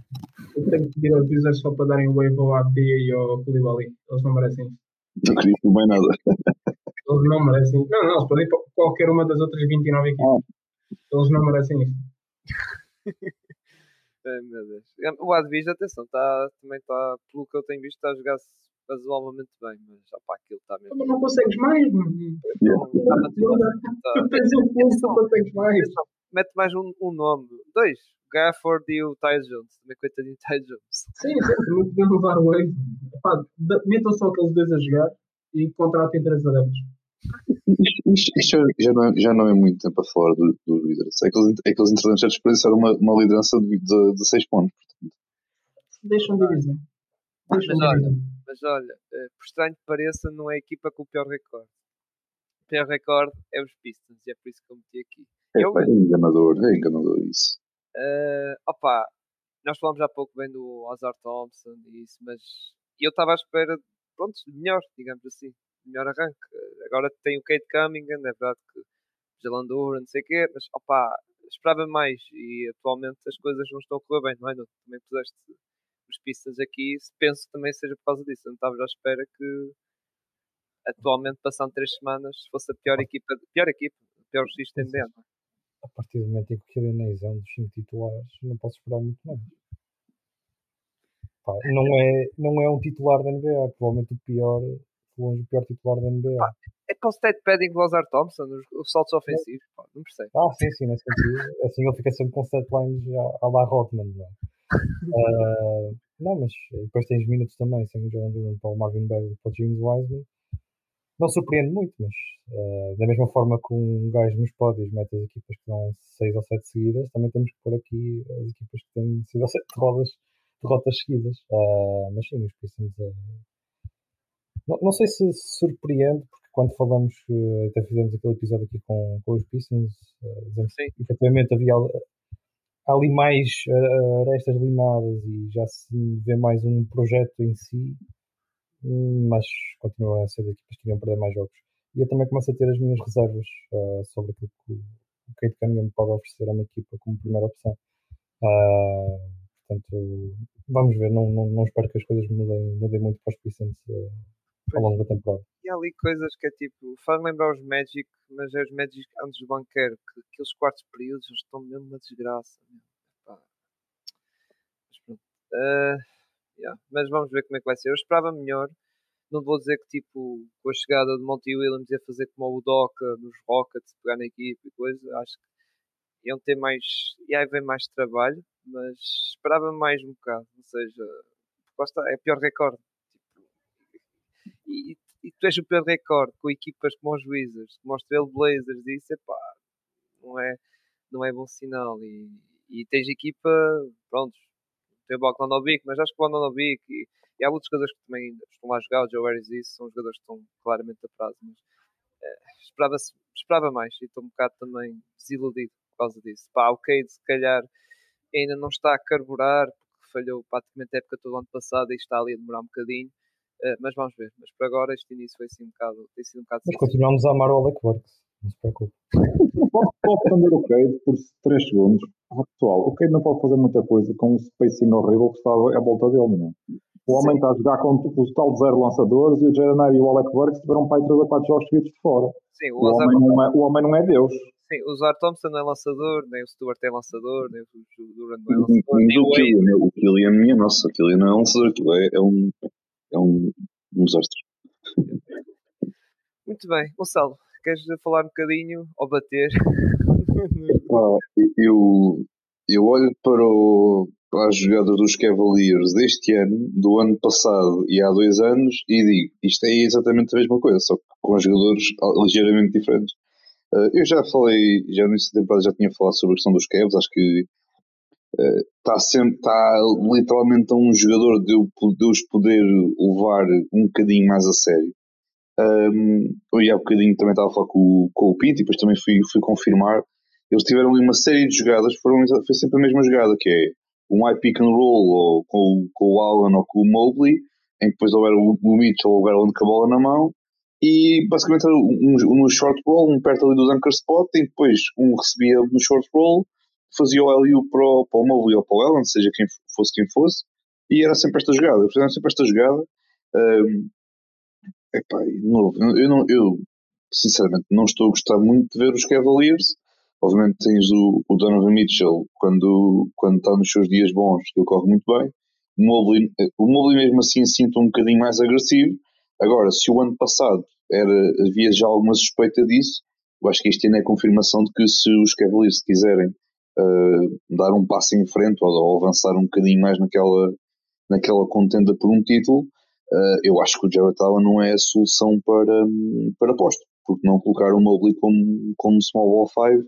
Eu tenho que pedir aos Wizards só para darem wave ao AD e ao Koulibaly. Eles não merecem
isso. Não queria bem nada.
Eles não merecem. Não, não, eles podem ir para qualquer uma das outras 29 equipes. Ah. Eles não merecem isso.
Ai, meu Deus. O Advis, atenção, tá, também está, pelo que eu tenho visto, está a jogar razoavelmente bem, mas opá, aquilo está mesmo.
Mas não consegues mais, mano. Tu tens um pulso, não consegues mais.
Mete mais um, um nome. Dois. Gafford e o Ty Jones. Também coitadinho Ty Jones.
Sim, sim, também podemos levar o wave. Metam só aqueles dois a jogar e contratem três adeptos.
Isto, isto já, não é, já não é muito tempo a falar dos do líderes. Aqueles, aqueles entretanto já desperdiçaram uma, uma liderança de, de, de 6 pontos. Portanto.
Deixam divisão.
Mas, olha, mas olha, eh, por estranho que pareça, não é a equipa com o pior recorde. O pior recorde é os Pistons e é por isso que eu meti aqui.
É, eu, é enganador, é enganador isso.
Uh, opa, nós falamos há pouco bem do Ozar Thompson e isso, mas eu estava à espera, pronto, melhor, digamos assim melhor arranque. Agora tem o Kate Cunningham, é verdade que Jalandor, não sei o quê, mas opá, esperava mais e atualmente as coisas não estão a correr bem, não é? Não, também puseste pistas aqui, penso que também seja por causa disso. Eu não estava à espera que atualmente, passando três semanas, fosse a pior equipa, pior equipa, pior registro NBA, não é?
A partir do momento em que o Kylian é um dos cinco titulares, não posso esperar muito mais. Pá, não, é, não é um titular da NBA, é provavelmente o pior longe o pior titular da NBA. Ah,
é para o stat padding do Lazar Thompson, os, os saltos ofensivos, pá, não percebo.
Ah, sim, sim, nesse sentido. assim ele fica sempre com stat lines à, à la Rotman, não é? Uh, não, mas depois tens minutos também, sem o Jordan Durant para o Marvin Bagley e para o James Wiseman. Não surpreende muito, mas uh, da mesma forma que um gajo nos pódios mete as equipas que dão 6 ou 7 seguidas, também temos que pôr aqui as equipas que têm 6 ou 7 derrotas, derrotas seguidas. Uh, mas sim, os Pistons não, não sei se surpreende, porque quando falamos, até fizemos aquele episódio aqui com, com os Pistons, uh, dizemos que efetivamente havia ali mais uh, arestas limadas e já se vê mais um projeto em si, mas continuam a ser equipas que iriam perder mais jogos. E eu também começo a ter as minhas reservas uh, sobre aquilo que o Kate Cunningham pode oferecer a uma equipa como primeira opção. Uh, portanto, vamos ver, não, não, não, espero que as coisas mudem, mudem muito para os Pistons uh, ao longo da temporada.
E há ali coisas que é tipo, faz lembrar os Magic, mas é os Magic antes do banqueiro, que aqueles quartos períodos eles estão mesmo uma desgraça. Mas pronto. Uh, yeah. Mas vamos ver como é que vai ser. Eu esperava melhor. Não vou dizer que tipo, com a chegada de Monty Williams ia fazer como o Doca nos Rockets, pegar na equipe e coisa, acho que iam ter mais, ia haver mais trabalho, mas esperava mais um bocado, ou seja, lá está, é pior recorde e, e tu és o pior recorde com equipas como os Wizards, como os Trailblazers, e isso é pá, não é, não é bom sinal. E, e tens equipa, pronto, tem o Bogdanovic, mas acho que o Bogdanovic e, e há outros jogadores que também estão lá a jogar, o Joe Harris e isso, são jogadores que estão claramente a prazo, mas é, esperava, esperava mais e estou um bocado também desiludido causa disso. Pá, o Cade se calhar ainda não está a carburar, porque falhou praticamente a época todo ano passado e está ali a demorar um bocadinho. Uh, mas vamos ver. Mas por agora este início foi assim um bocado, tem sido um bocado
Mas continuamos a amar o Alec Works, não se preocupe.
Posso, posso defender o Cade por 3 segundos. Ah, pessoal, o Cade não pode fazer muita coisa com um spacing horrível que estava à volta dele, não O homem Sim. está a jogar com o tal de zero lançadores e o Jaden e o Alec Works tiveram para aí 3 ou 4 jogos seguidos de fora.
Sim, o,
o, homem não é, o homem não é Deus.
Sim, o Zar Thompson não é lançador, nem o Stuart é lançador, nem o Durant não é lançador.
Nem o Killian, o Killian, minha nossa, o Killian não é lançador, aquilo é, é um, é um, um desastre.
Muito bem, Gonçalo, queres falar um bocadinho ou bater?
Eu, eu olho para, o, para as jogadas dos Cavaliers deste ano, do ano passado e há dois anos e digo, isto é exatamente a mesma coisa, só que com jogadores ligeiramente diferentes. Uh, eu já falei, já no início da temporada já tinha falado sobre a questão dos Cavs, acho que está uh, está literalmente a um jogador de, de os poder levar um bocadinho mais a sério. Um, eu há bocadinho também estava a falar com, com o Pinto e depois também fui, fui confirmar. Eles tiveram uma série de jogadas, foram, foi sempre a mesma jogada, que é um high pick and roll ou com, com o Allen ou com o Mobley, em que depois houver o, o Mitchell ou o Garland com a bola na mão, e basicamente um, um, no short roll, um perto ali do anchor spot, e depois um recebia no short roll, fazia o LU para o, para o Mobley ou para o Allen, seja quem fosse quem fosse, e era sempre esta jogada. Portanto, sempre esta jogada. Um, epá, novo, eu, não, eu sinceramente não estou a gostar muito de ver os Cavaliers. Obviamente tens o, o Donovan Mitchell quando, quando está nos seus dias bons, que ele corre muito bem. O Mobley, o Mobley mesmo assim sinto um bocadinho mais agressivo. Agora, se o ano passado era, havia já alguma suspeita disso, eu acho que este ano é confirmação de que se os Cavaliers quiserem uh, dar um passo em frente ou, ou, avançar um bocadinho mais naquela, naquela contenda por um título, uh, eu acho que o Jared Allen não é a solução para, para posto, porque não colocar o Mobley como, como small ball 5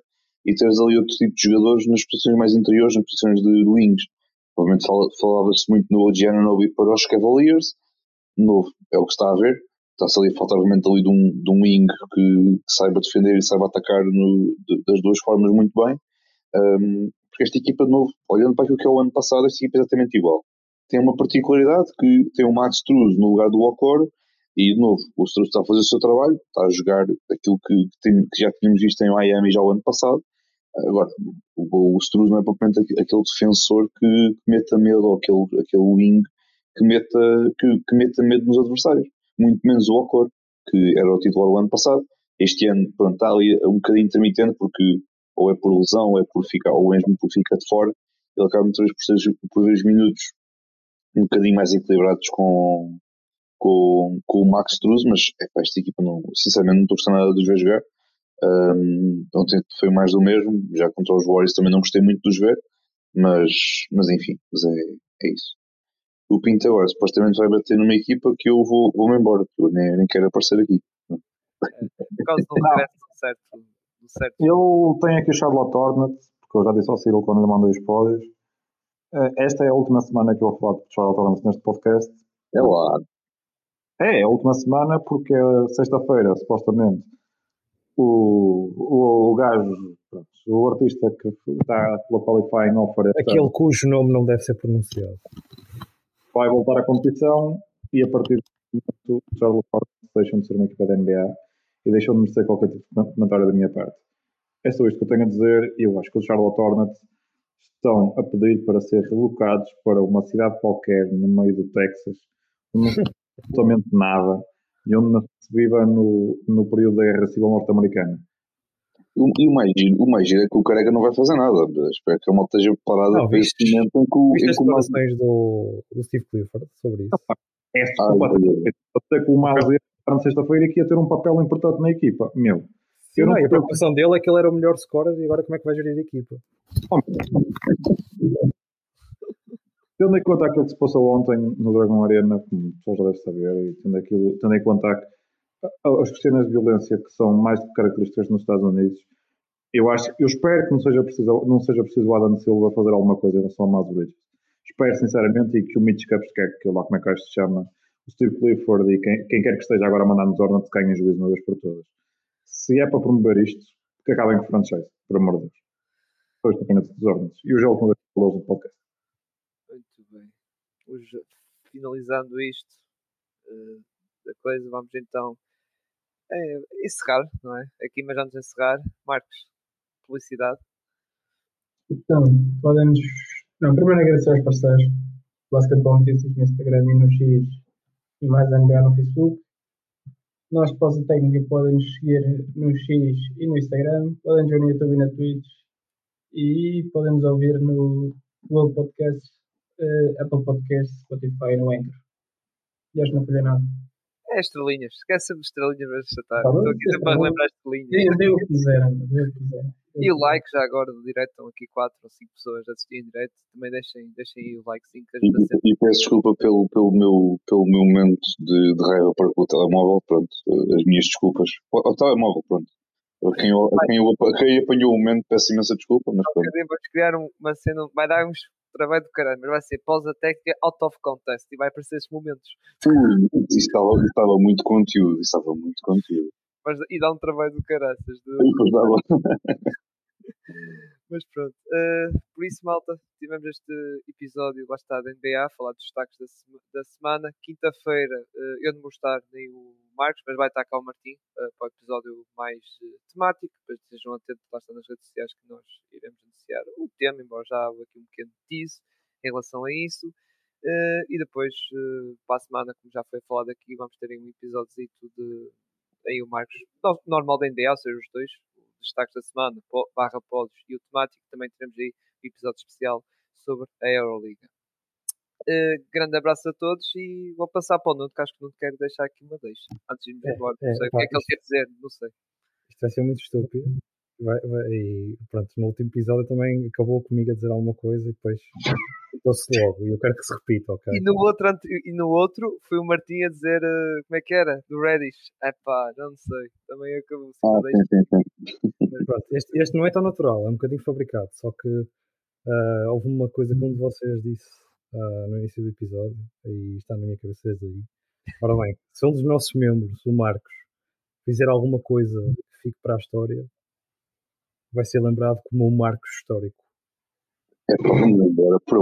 e teres ali outro tipo de jogadores nas posições mais interiores, nas posições de wings. Obviamente falava-se muito no OG Ananobi para os Cavaliers, novo, é o que está a ver. Está-se ali a faltar realmente ali de um, de um wing que, que saiba defender e saiba atacar no, de, das duas formas muito bem. Um, porque esta equipa, de novo, olhando para aquilo que é o ano passado, esta equipa é exatamente igual. Tem uma particularidade que tem o Max Struz no lugar do Okoro e, de novo, o Struz está a fazer o seu trabalho, está a jogar aquilo que, tem, que já tínhamos visto em Miami já o ano passado. Agora, o, o Struz não é propriamente aquele defensor que, que meta medo ou aquele, aquele wing que meta, que, que meta medo nos adversários. Muito menos o Okor, que era o titular o ano passado. Este ano, pronto, está ali um bocadinho intermitente, porque ou é por lesão, ou é por ficar, ou mesmo por ficar de fora. Ele acaba muitas vezes por, ser, por ver os minutos um bocadinho mais equilibrados com, com, com o Max Struz, mas é, esta equipa, não, sinceramente, não estou gostando nada de os ver jogar. Um, ontem foi mais do mesmo, já contra os Warriors também não gostei muito de os ver, mas, mas enfim, mas é, é isso o Pinto agora supostamente vai bater numa equipa que eu vou, vou-me embora, eu nem, nem quero aparecer aqui.
Por causa do regresso certo, certo.
Eu tenho aqui o Charlotte Hornets, porque eu já disse ao Ciro quando lhe mandou os pódios. Eh, esta é a última semana que eu vou falar de Charlotte Hornets neste podcast.
É lá.
É, é a última semana porque é sexta-feira, supostamente, o, o, o gajo, pronto, o artista que está pela qualifying offer.
Aquele cujo nome não deve ser pronunciado
vai voltar à competição e a partir do momento o Charlotte Hornets deixam de ser uma equipa da NBA e deixam de merecer qualquer tipo de comentário da minha parte. É só isto que eu tenho a dizer e eu acho que os Charlotte Hornets estão a pedir para ser relocados para uma cidade qualquer no meio do Texas, onde não absolutamente nada e onde não se viva no, no período da Guerra Civil Norte-Americana.
E o mais, o mais giro é que o Careca não vai fazer nada. Espero que a malta esteja preparada
para esse momento em que o. Viste as do, do Steve Clifford sobre isso?
É ah, Pode que o Miles ia na sexta-feira que ia ter um papel importante na equipa. Meu.
Sim, não, a preocupação dele é que ele era o melhor scorer e agora como é que vai gerir a equipa?
Tendo em conta aquilo que se passou ontem no Dragon Arena, como o pessoal já deve saber, e tendo, aquilo, tendo em conta as cenas de violência que são mais características nos Estados Unidos, eu acho, eu espero que não seja preciso, não seja preciso o Adam Silva fazer alguma coisa em relação ao Miles Bridges. Espero sinceramente e que o Mitch Kupchak, que lá como é que se chama, Steve Clifford e quem, quem quer que esteja agora a mandar nos Hornets ganhem juízo uma vez por todas. Se é para promover isto, que acabem com o franchise, por amor de Deus. Depois da Quinta dos Ordens. E o jogo que falou do podcast.
Muito bem. Hoje, finalizando isto uh, da coisa, vamos então é, encerrar, não é? Aqui, mas antes de encerrar, Marcos, publicidade.
Então, podem-nos. Não, primeiro agradecer aos parceiros. Basketball Notícias no Instagram e no X e mais NBA no Facebook. Nós, Pausa Técnica, podem nos seguir no X e no Instagram. Podem nos ver no YouTube e na Twitch. E podem nos ouvir no Google Podcast, uh, Apple Podcast, Spotify e no Anchor. E acho que não falhei nada.
É estrelinhas, esquece de estrelinhas para chatar. Tá Estou aqui sempre a relembrar estrelinhas.
Dê o que quiserem, dê o que quiserem.
E o like já agora do direto, estão aqui 4 ou 5 pessoas a assistir em direto. Também deixem, deixem aí o like sim, que ajuda
sempre. E peço desculpa pelo, pelo, meu, pelo meu momento de, de raiva para o telemóvel, pronto, as minhas desculpas. O, o telemóvel, pronto. A quem, a quem, a quem apanhou o momento, peço imensa desculpa, mas pronto.
Vamos criar uma cena, vai dar uns trabalho do caralho, mas vai ser pausa técnica out of contest e vai aparecer esses momentos.
Ui, isso estava, estava muito conteúdo, isso estava muito conteúdo.
Mas, e dá um trabalho do caraças. De... Mas pronto, uh, por isso, malta, tivemos este episódio lá está da NBA, a falar dos destaques da, sema da semana. Quinta-feira uh, eu não vou estar nem o Marcos, mas vai estar cá o Martim uh, para o episódio mais temático. Depois estejam atentos, lá está nas redes sociais que nós iremos anunciar o tema, embora já houve aqui um pequeno tease em relação a isso. e depois, para a semana, como já foi falado aqui, vamos ter um episódio de aí o Marcos, normal da NBA, ou seja, os dois, destaques da semana, barra polos e o temático, também teremos aí um episódio especial sobre a Euroliga. Uh, grande abraço a todos e vou passar para o Nuno, que acho que não quero deixar aqui uma deixa. Antes de irmos é, embora, não é, sei o que é que ele quer dizer, não sei.
Isto vai ser muito estúpido. Vai, vai, e pronto, no último episódio também acabou comigo a dizer alguma coisa e depois Estou-se logo e eu quero que se repita, ok?
E no outro, e no outro foi o Martim a dizer uh, como é que era? Do Reddish. É pá, não sei. Também acabou.
Ah, sim, sim, sim.
Pronto, este, este não é tão natural, é um bocadinho fabricado. Só que uh, houve uma coisa que um de vocês disse uh, no início do episódio e está na minha cabeça desde aí. Ora bem, se um dos nossos membros, o Marcos, fizer alguma coisa que fique para a história, vai ser lembrado como um Marcos histórico.
É embora.